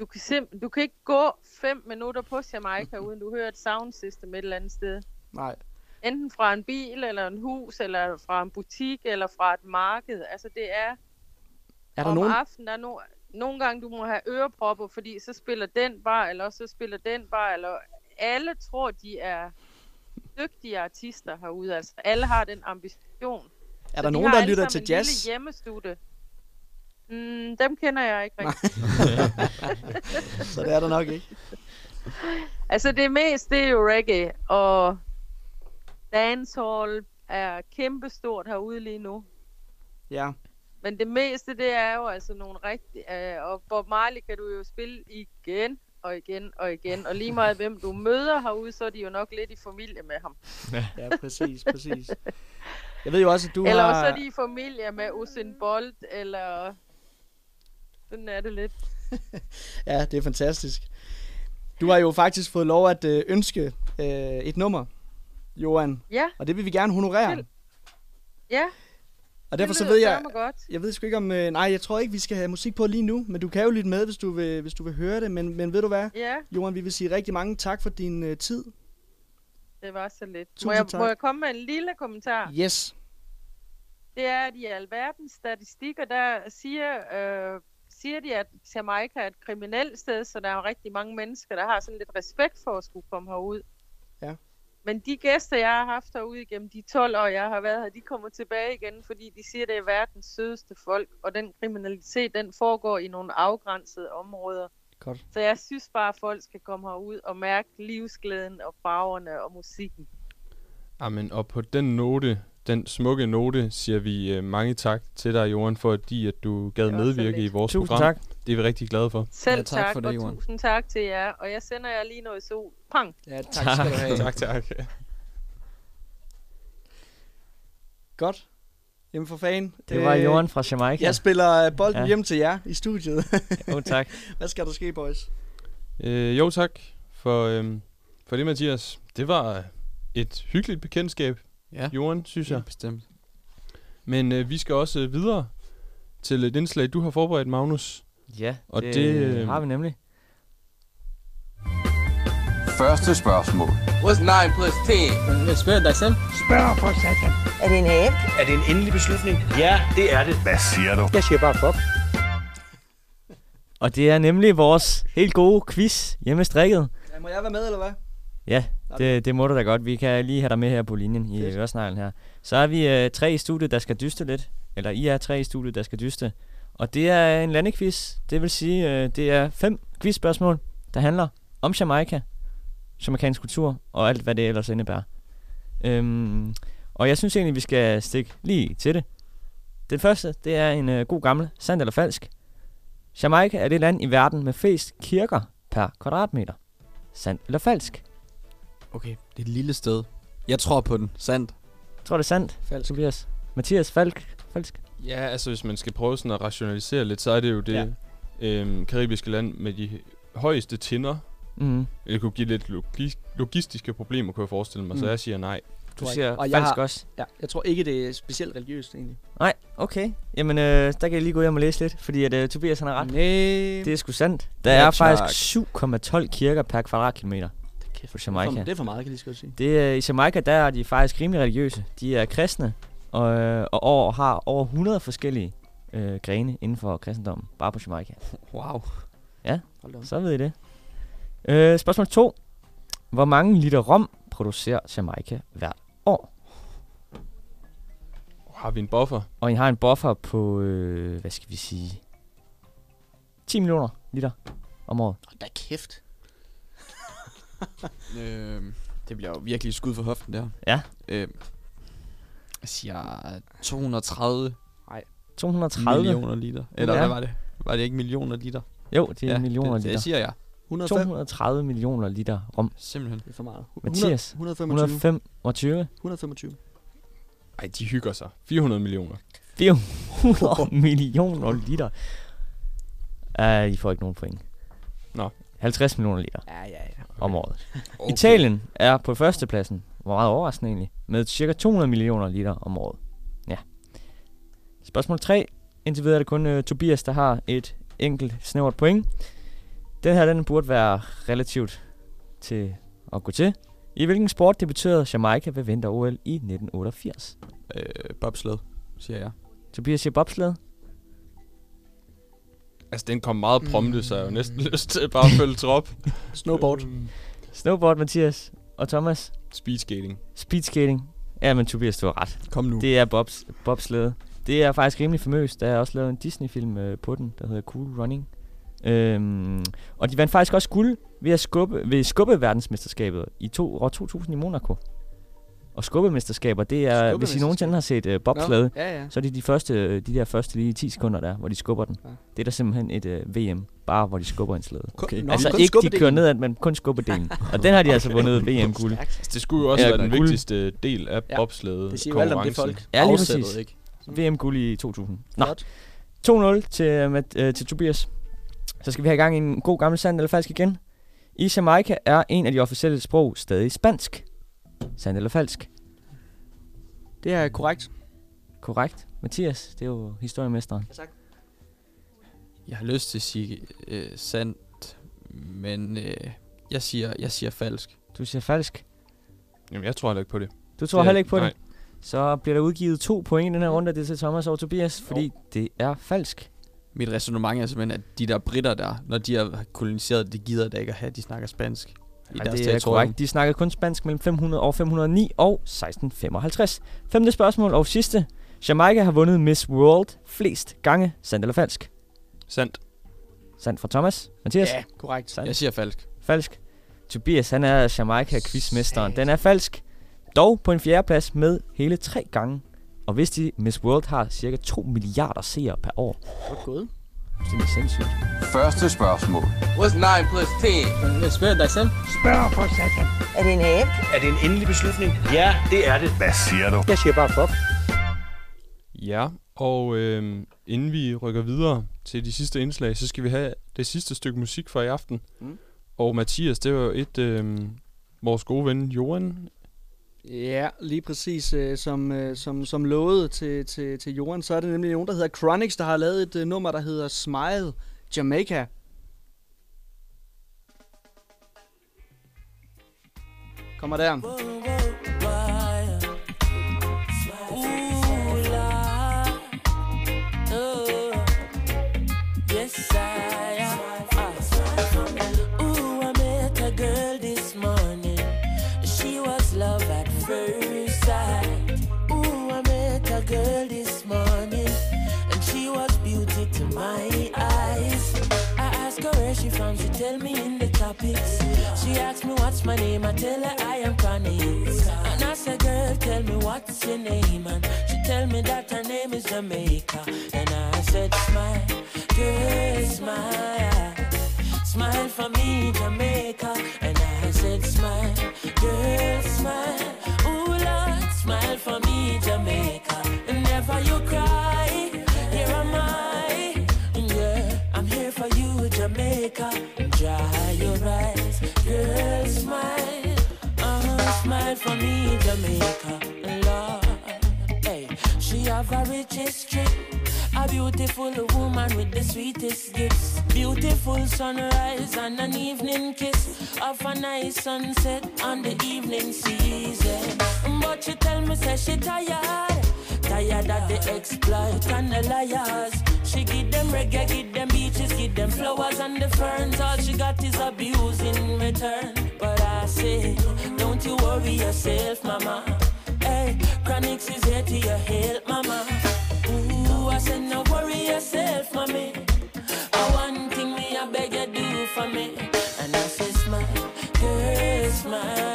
Du kan, sim- du kan ikke gå fem minutter på Jamaica, uden du hører et soundsystem et eller andet sted. Nej. Enten fra en bil, eller en hus, eller fra en butik, eller fra et marked. Altså det er, Er der om nogen? aftenen, der er no- nogle gange, du må have ørepropper, fordi så spiller den bare, eller så spiller den bare, eller alle tror, de er dygtige artister herude. Altså alle har den ambition. Er der de nogen, der lytter til jazz? lille hjemmestudie. Mm, dem kender jeg ikke rigtig. Så det er der nok ikke. Altså det mest, det er jo reggae, og dancehall er kæmpestort herude lige nu. Ja. Men det meste, det er jo altså nogle rigtige... Øh, og Bob Marley kan du jo spille igen og igen og igen. Og lige meget hvem du møder herude, så er de jo nok lidt i familie med ham. Ja, præcis, præcis. Jeg ved jo også, at du eller har... også er de i familie med Usain Bolt, eller... Sådan er det lidt. Ja, det er fantastisk. Du har jo faktisk fået lov at øh, ønske øh, et nummer, Johan. Ja. Og det vil vi gerne honorere. Ja, Og derfor så ved jeg, godt. jeg ved sgu ikke om, øh, nej, jeg tror ikke, vi skal have musik på lige nu, men du kan jo lytte med, hvis du vil, hvis du vil høre det. Men, men ved du hvad, Ja, Johan, vi vil sige rigtig mange tak for din øh, tid. det var så lidt. Tusind Må jeg, tak. må jeg komme med en lille kommentar? Yes. det er, at i alverdens statistikker, der siger, øh, siger de, at Jamaica er et kriminelt sted, så der er jo rigtig mange mennesker, der har sådan lidt respekt for at skulle komme herud. Ja. Men de gæster, jeg har haft herude igennem de 12 år, jeg har været her, de kommer tilbage igen, fordi de siger, at det er verdens sødeste folk, og den kriminalitet, den foregår i nogle afgrænsede områder. Godt. Så jeg synes bare, at folk skal komme herud og mærke livsglæden og farverne og musikken. Amen, og på den note, den smukke note, siger vi uh, mange tak til dig, Johan, fordi at du gad medvirke i vores Tusind program. tak. Det er vi rigtig glade for. Selv Ja, tak tak, for det, og Johan. tusind tak til jer. Og jeg sender jer lige noget sol. Pang! Ja, tak skal du have. tak, tak. Godt. Jamen for fanden. Det var Øh, Jorden fra Jamaica. Jeg spiller øh, bolden Ja. hjem til jer i studiet. Jo, tak. Hvad skal der ske, boys? Øh, jo tak for, øhm, for det, Mathias. Det var et hyggeligt bekendtskab, Ja, Jorden, synes jeg. bestemt. Men øh, vi skal også øh, videre til et indslag, du har forberedt, Magnus. Ja, Og det, det, det øh, har vi nemlig. Første spørgsmål. What's 9 plus 10? Spørg dig selv. Er det en abe? Er det en endelig beslutning? Ja, det er det. Hvad siger du? Jeg siger bare fuck. Og det er nemlig vores helt gode quiz hjemme strikket. Ja, må jeg være med, eller hvad? Ja, det, det må du da godt. Vi kan lige have dig med her på linjen i Fedt. Øresneglen her. Så er vi øh, tre i studiet, der skal dyste lidt. Eller I er tre i studiet, der skal dyste. Og det er en landequiz. Det vil sige, øh, det er fem quizspørgsmål, der handler om Jamaica, jamaikansk kultur og alt, hvad det ellers indebærer. Øhm, og jeg synes egentlig, vi skal stikke lige til det. Den første, det er en øh, god gammel, sandt eller falsk. Jamaica er det land i verden med flest kirker per kvadratmeter. Sandt eller falsk? Okay, det er et lille sted. Jeg tror på den. Sandt. Jeg tror, det er sandt, Falsk. Tobias. Mathias Falk. Falsk. Ja, altså hvis man skal prøve sådan at rationalisere lidt, så er det jo det ja. øhm, karibiske land med de højeste tinder. Mm. Det kunne give lidt logi- logistiske problemer, kunne jeg forestille mig, mm. så Mm. jeg siger nej. Du siger ikke. Og jeg falsk har- også. Ja, jeg tror ikke, det er specielt religiøst, egentlig. Nej, okay. Jamen, øh, der kan jeg lige gå hjem og læse lidt, fordi at, øh, Tobias han har ret. Nej. Det er sgu sandt. Der Ja, er tak. faktisk 7,12 kirker per kvadratkilometer Kæft, på det er Jamaica. for- Det er for meget, kan jeg lige sige. Det, er, I Jamaica, der er de faktisk rimelig religiøse. De er kristne, og, øh, og over, har over 100 forskellige øh, grene inden for kristendommen, bare på Jamaica. Wow. Op. Så ved I det. Øh, spørgsmål 2. Hvor mange liter rom producerer Jamaica hvert år? Har vi en buffer? Og I har en buffer på, øh, hvad skal vi sige, 10 millioner liter om året. Hold da kæft. Øh, det bliver jo virkelig skud for hoften der. Ja. Øh, jeg siger 230 230 millioner liter. Eller Ja. hvad var det? Var det ikke millioner liter? Jo, det er millioner det, liter. det siger jeg. 105. 230 millioner liter rom. Simpelthen. Det er for meget. Mathias, 125. 125 125. Ej, de hygger sig. 400 millioner. 400 millioner liter. Uh, I får ikke nogen point. Nå. 50 millioner liter Ja, ja, ja. om året. Okay. Italien er på førstepladsen, hvor meget overraskende egentlig, med cirka 200 millioner liter om året. Ja. Spørgsmål 3. Indtil videre er det kun uh, Tobias, der har et enkelt snævert point. Den her, den burde være relativt til at gå til. I hvilken sport debuterede Jamaica ved vinter-OL i 1988? Øh, bobsled, siger jeg. Tobias siger bobsled. Altså, den kom meget prompte, så jeg har jo næsten lyst til bare at følge trop. Snowboard. Snowboard, Mathias og Thomas. Speedskating. Speedskating. Ja, men Tobias, du har ret. Kom nu. Det er bobs, bobslede. Det er faktisk rimelig famøst. Der er også lavet en Disney-film øh, på den, der hedder Cool Running. Øhm, og de vandt faktisk også guld ved at skubbe, ved skubbe verdensmesterskabet i to, år 2000 i Monaco. Og skubbemesterskaber, det er, hvis I nogensinde har set øh, bobslede, Nå, ja, ja. så er det de, første, øh, de der første lige 10 sekunder der, hvor de skubber den. Ja. Det er der simpelthen et øh, VM, bare hvor de skubber en slæde. Okay. Nå, altså ikke de kører nedad, men kun skubbedelen. og den har de altså vundet VM-guld. Altså, det skulle jo også Ja, være den guld. vigtigste del af Ja. bobslæde Det siger jo alt om det konkurrencen. folk. Ja, lige præcis. ikke? VM-guld i 2000. Nå, Flot. 2-0 til, Matt, øh, til Tobias. Så skal vi have i gang i en god gammel sand eller falsk igen. I Jamaica er en af de officielle sprog stadig spansk. Sand eller falsk? Det er korrekt. Korrekt. Mathias, det er jo historiemesteren. Ja, tak. Jeg har lyst til at sige øh, sandt, men øh, jeg, siger, jeg siger falsk. Du siger falsk. Jamen, jeg tror heller ikke på det. Du tror Det- heller ikke på nej. det? Så bliver der udgivet to point i den her runde. Det er til Thomas og Tobias, fordi det er falsk. Mit resonemang er simpelthen, at de der britter der, når de har koloniseret, det gider da ikke at have, at de snakker spansk. I Ej, deres det er korrekt. De snakkede kun spansk mellem 500 og 509 og 1655. Femte spørgsmål og sidste. Jamaica har vundet Miss World flest gange. Sandt eller falsk? Sandt. Sandt fra Thomas. Mathias? Ja, korrekt. Sandt. Jeg siger falsk. Falsk. Tobias, han er Jamaica-quizmesteren. Den er falsk. Dog på en fjerde plads med hele tre gange. Og hvis de Miss World har cirka 2 milliarder seere per år. Godt gået. Det er sindssygt. Første spørgsmål. What's 9 plus 10? Spørg dig selv. Er det en abe? Er det en endelig beslutning? Ja, det er det. Hvad siger du? Jeg siger bare fuck. Ja, og øh, inden vi rykker videre til de sidste indslag, så skal vi have det sidste stykke musik for i aften. Mm. Og Mathias, det var jo et, øh, vores gode ven Johan. Ja, lige præcis øh, som, øh, som, som lovet til, til, til Johan, så er det nemlig nogen, der hedder Chronix, der har lavet et øh, nummer, der hedder Smile Jamaica. Kommer der. Whoa. Beauty to my eyes. I asked her where she from. She tell me in the topics. She asked me what's my name. I tell her I am Chronix. And I said, girl, tell me what's your name. And she tell me that her name is Jamaica. And I said, smile, girl, smile. Smile for me, Jamaica. And I said, smile, girl, smile. Ooh, Lord, smile for me, Jamaica. And never you cry, Jamaica. Dry your eyes, girl, smile. Uh-huh, smile for me, Jamaica. Lord, hey, she have a rich history. A beautiful woman with the sweetest gifts. Beautiful sunrise and an evening kiss. Of a nice sunset on the evening season. But she tell me, say she tired. Tired of the exploit and the liars. She give them reggae, give them beaches, give them flowers and the ferns. All she got is abuse in return. But I say, don't you worry yourself, mama. Hey, Chronix is here to your help, mama. Ooh, I said, no worry yourself, mommy. I one thing me, I beg you do for me. And I say, smile, girl, smile.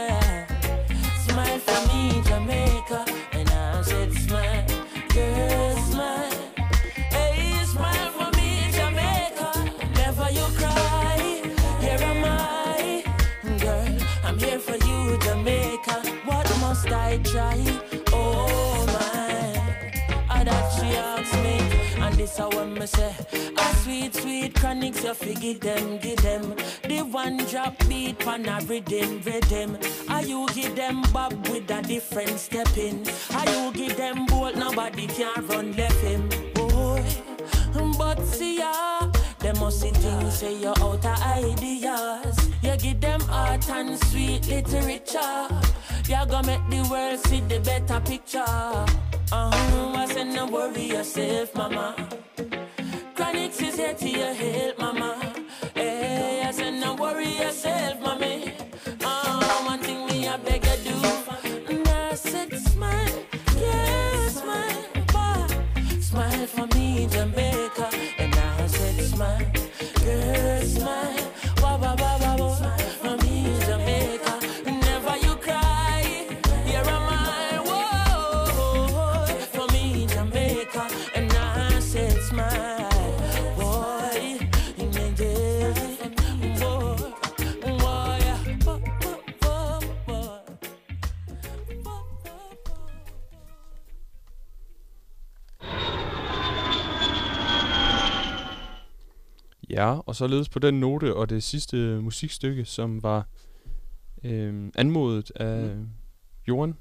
Try? Oh my, ah, that she asks me, and this I want me say. A sweet, sweet chronics, you give them, give them. The one drop beat, pan a rhythm, rhythm. Are you give them bob with a different step in? Are you give them bolt, nobody can run left him, boy. But see ya, them must see things say you're out of ideas. You give them art and sweet literature. You gonna make the world see the better picture. Uh-huh, I said no worry yourself, mama. Chronix is here to your help, mama. Ja, og således på den note og det sidste musikstykke, som var øh, anmodet af mm. Johan,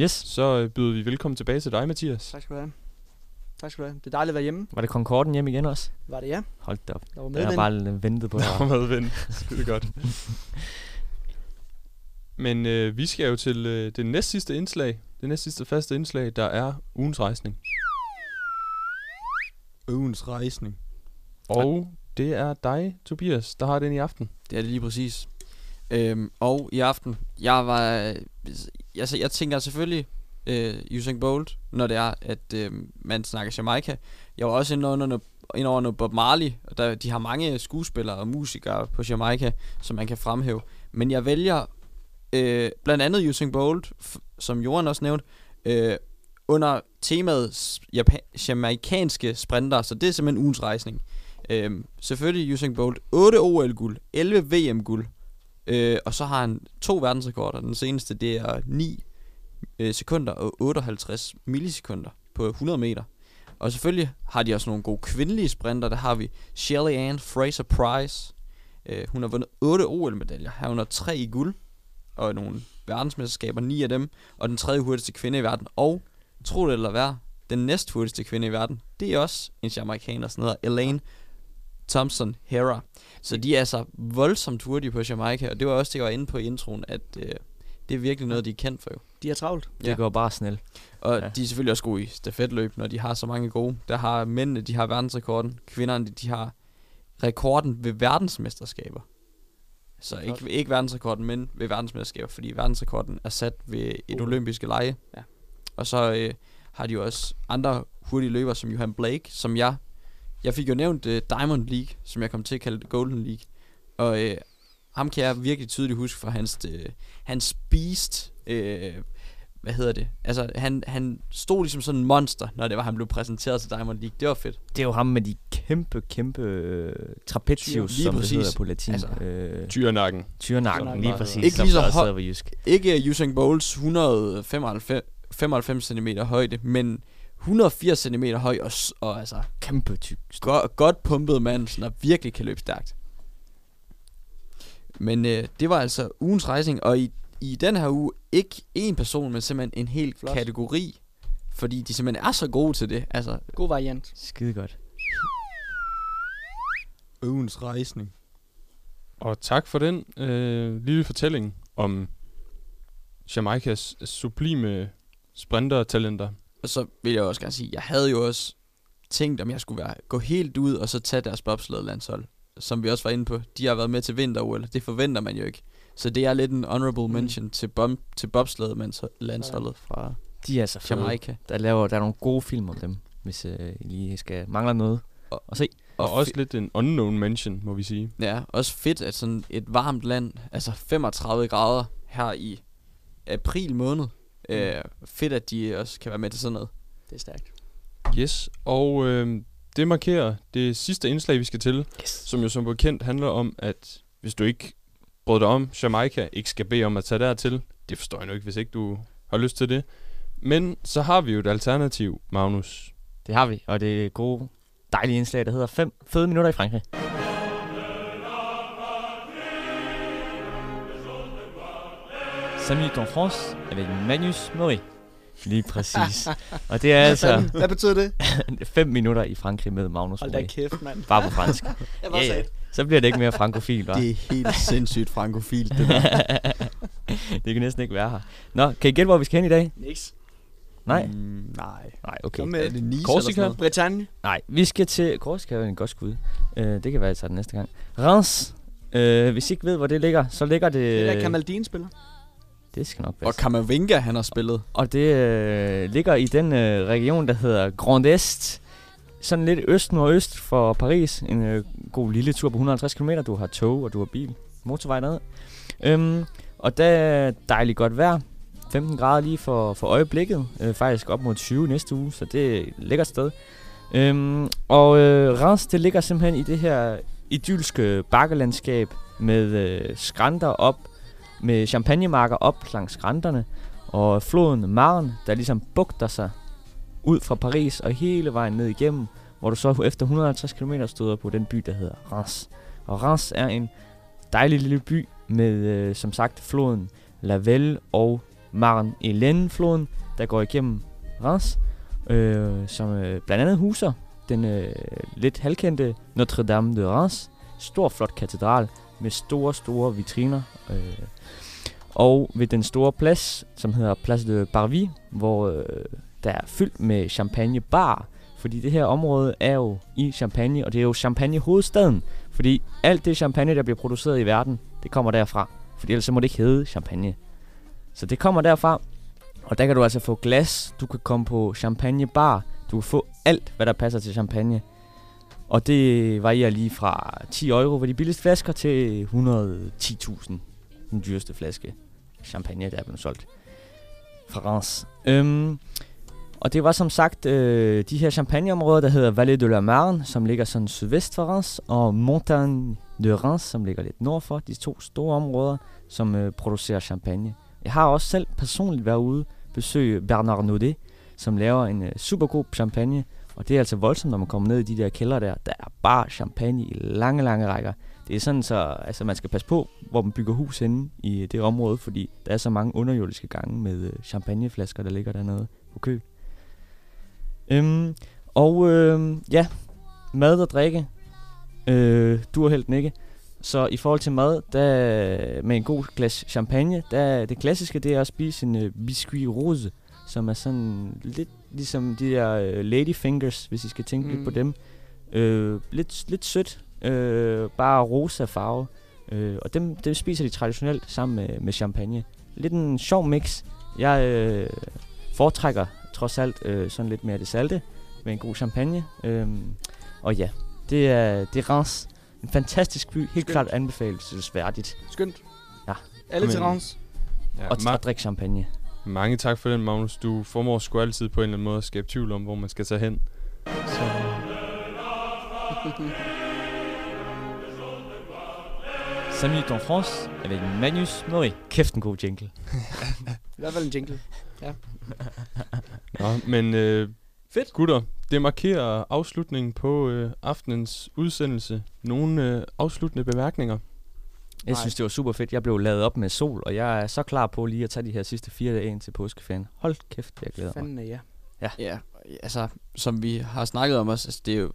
Yes. så øh, byder vi velkommen tilbage til dig, Mathias. Tak skal du have. Tak skal du have. Det er dejligt at være hjemme. Var det Concorden hjem igen også? Var det ja? Hold da op. Der var Jeg har medvind. bare ventet på Der det. har været ven. Skide godt. Men øh, vi skal jo til øh, det næst sidste indslag. Det næst sidste faste indslag, der er ugens rejsning. Ugens rejsning. Og det er dig, Tobias, der har den i aften. Det er det lige præcis. Øhm, og i aften, jeg var... Altså, jeg tænker selvfølgelig øh, Usain Bolt, når det er, at øh, man snakker Jamaica. Jeg var også inde under, noget, ind over noget Bob Marley, og der, de har mange skuespillere og musikere på Jamaica, som man kan fremhæve. Men jeg vælger øh, blandt andet Usain Bolt, f- som Johan også nævnte, øh, under temaet s- Japa- jamaikanske sprinter, så det er simpelthen ugens rejsning. Øhm, selvfølgelig Usain Bolt 8 OL-guld, 11 VM-guld, øh, og så har han to verdensrekorder. Den seneste det er 9 øh, sekunder og 58 millisekunder på 100 meter. Og selvfølgelig har de også nogle gode kvindelige sprinter. Der har vi Shelly Ann Fraser Price. Øh, hun har vundet 8 OL-medaljer. Herunder 3 i guld. Og nogle verdensmesterskaber, 9 af dem. Og den tredje hurtigste kvinde i verden. Og, tro det eller hvad, den næst hurtigste kvinde i verden, det er også en jamaikaner, sådan hedder Elaine Thompson Hera. Så de er altså voldsomt hurtige på Jamaica, og det var også det, jeg var inde på i introen, at øh, det er virkelig noget, de er kendt for jo. De er travlt. Det går bare snel. Og Ja. ja. de er selvfølgelig også gode i stafetløb, når de har så mange gode. Der har mændene, de har verdensrekorden. Kvinderne, de, har rekorden ved verdensmesterskaber. Så ikke, ikke verdensrekorden, men ved verdensmesterskaber, fordi verdensrekorden er sat ved et OL. olympiske lege. Ja. Og så øh, har de jo også andre hurtige løbere, som Johan Blake, som jeg... Jeg fik jo nævnt øh, Diamond League, som jeg kom til at kalde det Golden League. Og øh, ham kan jeg virkelig tydeligt huske fra hans, øh, hans beast... Øh, hvad hedder det? Altså, han, han stod ligesom sådan en monster, når det var, han blev præsenteret til Diamond League. Det var fedt. Det er jo ham med de kæmpe, kæmpe øh, trapezius, Lige som det præcis. hedder på latin. Altså, øh, Tyrenakken. Tyrenakken, lige præcis. Ikke som lige så høj-. Ikke uh, Usain Bolts 195 95 cm højde, men 180 cm høj og, og altså Kæmpe tyk. go- godt pumpet mand, som der virkelig kan løbe stærkt. Men øh, det var altså ugens rejsing, og i, i den her uge ikke én person, men simpelthen en hel Flot. kategori, fordi de simpelthen er så gode til det. Altså, God variant. Skide godt. ugens rejsning. Og tak for den øh, lille fortælling om Jamaicas sublime sprintertalenter. Og så vil jeg også gerne sige, jeg havde jo også tænkt, om jeg skulle være, gå helt ud og så tage deres bobsled-landshold. Som vi også var inde på. De har været med til vinter Det forventer man jo ikke. Så det er lidt en honorable mention mm. til, bom, til bobsled-landsholdet fra De er så fede. Jamaica. Der, laver, der er nogle gode film om dem, hvis øh, I lige skal mangler noget. Og- Og se. Og også lidt en unknown mention, må vi sige. Ja, også fedt, at sådan et varmt land, altså 35 grader her i april måned. Mm. Øh, fedt, at de også kan være med til sådan noget. Det er stærkt. Yes, og øh, det markerer det sidste indslag, vi skal til, Yes. som jo som bekendt handler om, at hvis du ikke brød dig om Jamaica, ikke skal bede om at tage dertil. Det forstår jeg nu ikke, hvis ikke du har lyst til det. Men så har vi jo et alternativ, Magnus. Det har vi, og det er gode, dejlige indslag, der hedder 5 fede minutter i Frankrig. Salut en France avec Magnus Maury. Lige præcis. og det er altså? Hvad betyder det? 5 minutter i Frankrig med Magnus Hold da kæft, mand. Bare på fransk. Jeg var sat. Så bliver det ikke mere frankofil, hva'? Det er helt sindssygt frankofilt, det der. det kan næsten ikke være her. Nå, kan I gætte, hvor vi skal hen i dag? Niks. Nej? Mm, nej. Nej, okay. Kom med. Er det Nice Korsika? eller sådan noget? Bretagne. Nej, vi skal til... Korsika er jo en godt skud. Uh, det kan være, at jeg tager den næste gang. Reims. Uh, hvis I ikke ved, hvor det ligger, så ligger det... Det er der Kamaldin spiller. Det skal nok Og passe. Kamavinga, han har spillet. Og det øh, ligger i den øh, region, der hedder Grand Est. Sådan lidt øst-nordøst for Paris. En øh, god lille tur på 150 km. Du har tog, og du har bil. Motorvej dernede. Øhm, og der er dejligt godt vejr. 15 grader lige for, for øjeblikket. Øh, faktisk op mod 20 næste uge, så det er et lækkert sted. Øhm, og øh, Reims, det ligger simpelthen i det her idylske bakkelandskab med øh, skrænter op, med champagnemarker op langs skrænterne, og floden Marne, der ligesom bugter sig ud fra Paris og hele vejen ned igennem, hvor du så efter 150 km støder på den by, der hedder Reims. Og Reims er en dejlig lille by med, øh, som sagt, floden Lavelle og Marne Hélène floden, der går igennem Reims, øh, som øh, blandt andet huser den øh, lidt halvkendte Notre-Dame de Reims. Stor, flot katedral med store, store vitriner. Øh, og ved den store plads, som hedder Place de Parvis, hvor øh, der er fyldt med champagne bar, fordi det her område er jo i Champagne, og det er jo champagne hovedstaden, fordi alt det champagne, der bliver produceret i verden, det kommer derfra, fordi ellers så må det ikke hedde champagne. Så det kommer derfra, og der kan du altså få glas, du kan komme på champagne bar, du kan få alt, hvad der passer til champagne. Og det varierer lige fra 10 euro for de billigste flasker til 110.000 den dyreste flaske champagne, der er blevet solgt fra Reims. Øhm, og det var som sagt øh, de her champagneområder, der hedder Vallée de la Marne, som ligger sådan sydvest for Reims, og Montagne de Reims, som ligger lidt nord for. De to store områder, som øh, producerer champagne. Jeg har også selv personligt været ude besøge Bernard Naudet, som laver en øh, super god champagne. Og det er altså voldsomt, når man kommer ned i de der kælder der. Der er bare champagne i lange, lange rækker. Det er sådan så, altså man skal passe på, hvor man bygger hus inde i det område, fordi der er så mange underjordiske gange med øh, champagneflasker, der ligger dernede på køl. Øhm, og øh, ja, mad og drikke. Øh, du har helt ikke. Så i forhold til mad, der, med en god glas champagne, der, det klassiske det er at spise en øh, biscuit rose, som er sådan lidt ligesom de der øh, lady fingers, hvis I skal tænke mm. lidt på Mm. dem. Øh, lidt, lidt sødt, øh, bare rosa farve. Øh, og dem, dem spiser de traditionelt sammen med, med champagne. Lidt en sjov mix. Jeg øh, foretrækker trods alt øh, sådan lidt mere det salte med en god champagne. Øh, og ja, det er, det er Reims. En fantastisk by, helt Skønt. klart anbefalesværdigt. Skønt. Ja. Alle til Rans. Ja, Og, ma- og drikke champagne. mange tak for den, Magnus. Du formår sgu altid på en eller anden måde at skabe tvivl om, hvor man skal tage hen. Så Salut en France avec Manus Mori. Kæft en god jingle. I hvert fald en jingle. Ja. Nå, men øh, Fedt. gutter, det markerer afslutningen på øh, aftenens udsendelse. Nogle øh, afsluttende bemærkninger. Jeg Nej. synes, det var super fedt. Jeg blev lavet op med sol, og jeg er så klar på lige at tage de her sidste fire dage ind til påskeferien. Hold kæft, jeg glæder mig. Fanden ja. Ja, altså, som vi har snakket om også, altså, det er jo,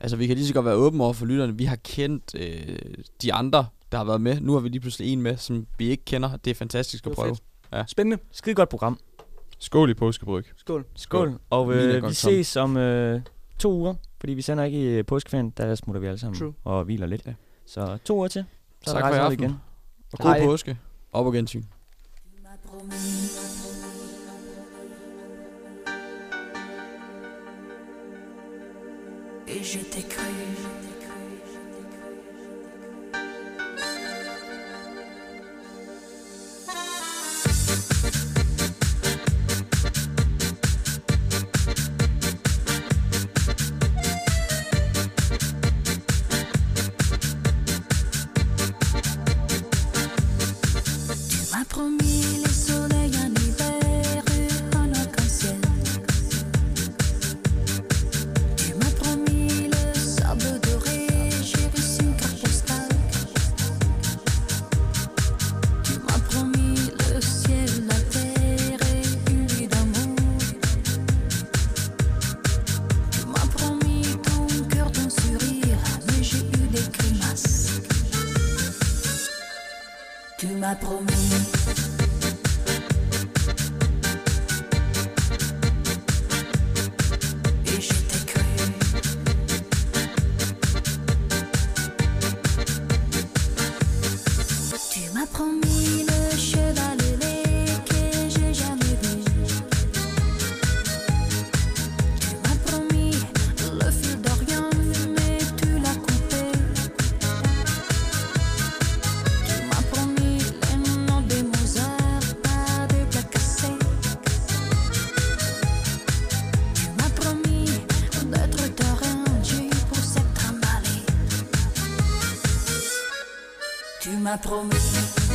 altså, vi kan lige så godt være åbne over for lytterne. Vi har kendt øh, de andre, der har været med. Nu har vi lige pludselig en med, som vi ikke kender. Det er fantastisk at prøve. fedt. Spændende. Skide godt program. Skål i påskebryg. Skål. Skål. Og øh, vi tom. ses om øh, to uger, fordi vi sender ikke i øh, påskeferien. Der smutter vi alle sammen True. og hviler lidt. Ja. Så to uger til. Så Tak for i aften. igen. Og god Hej. påske. Op og gensyn. Et je t'ai cru. Tu m'as promis.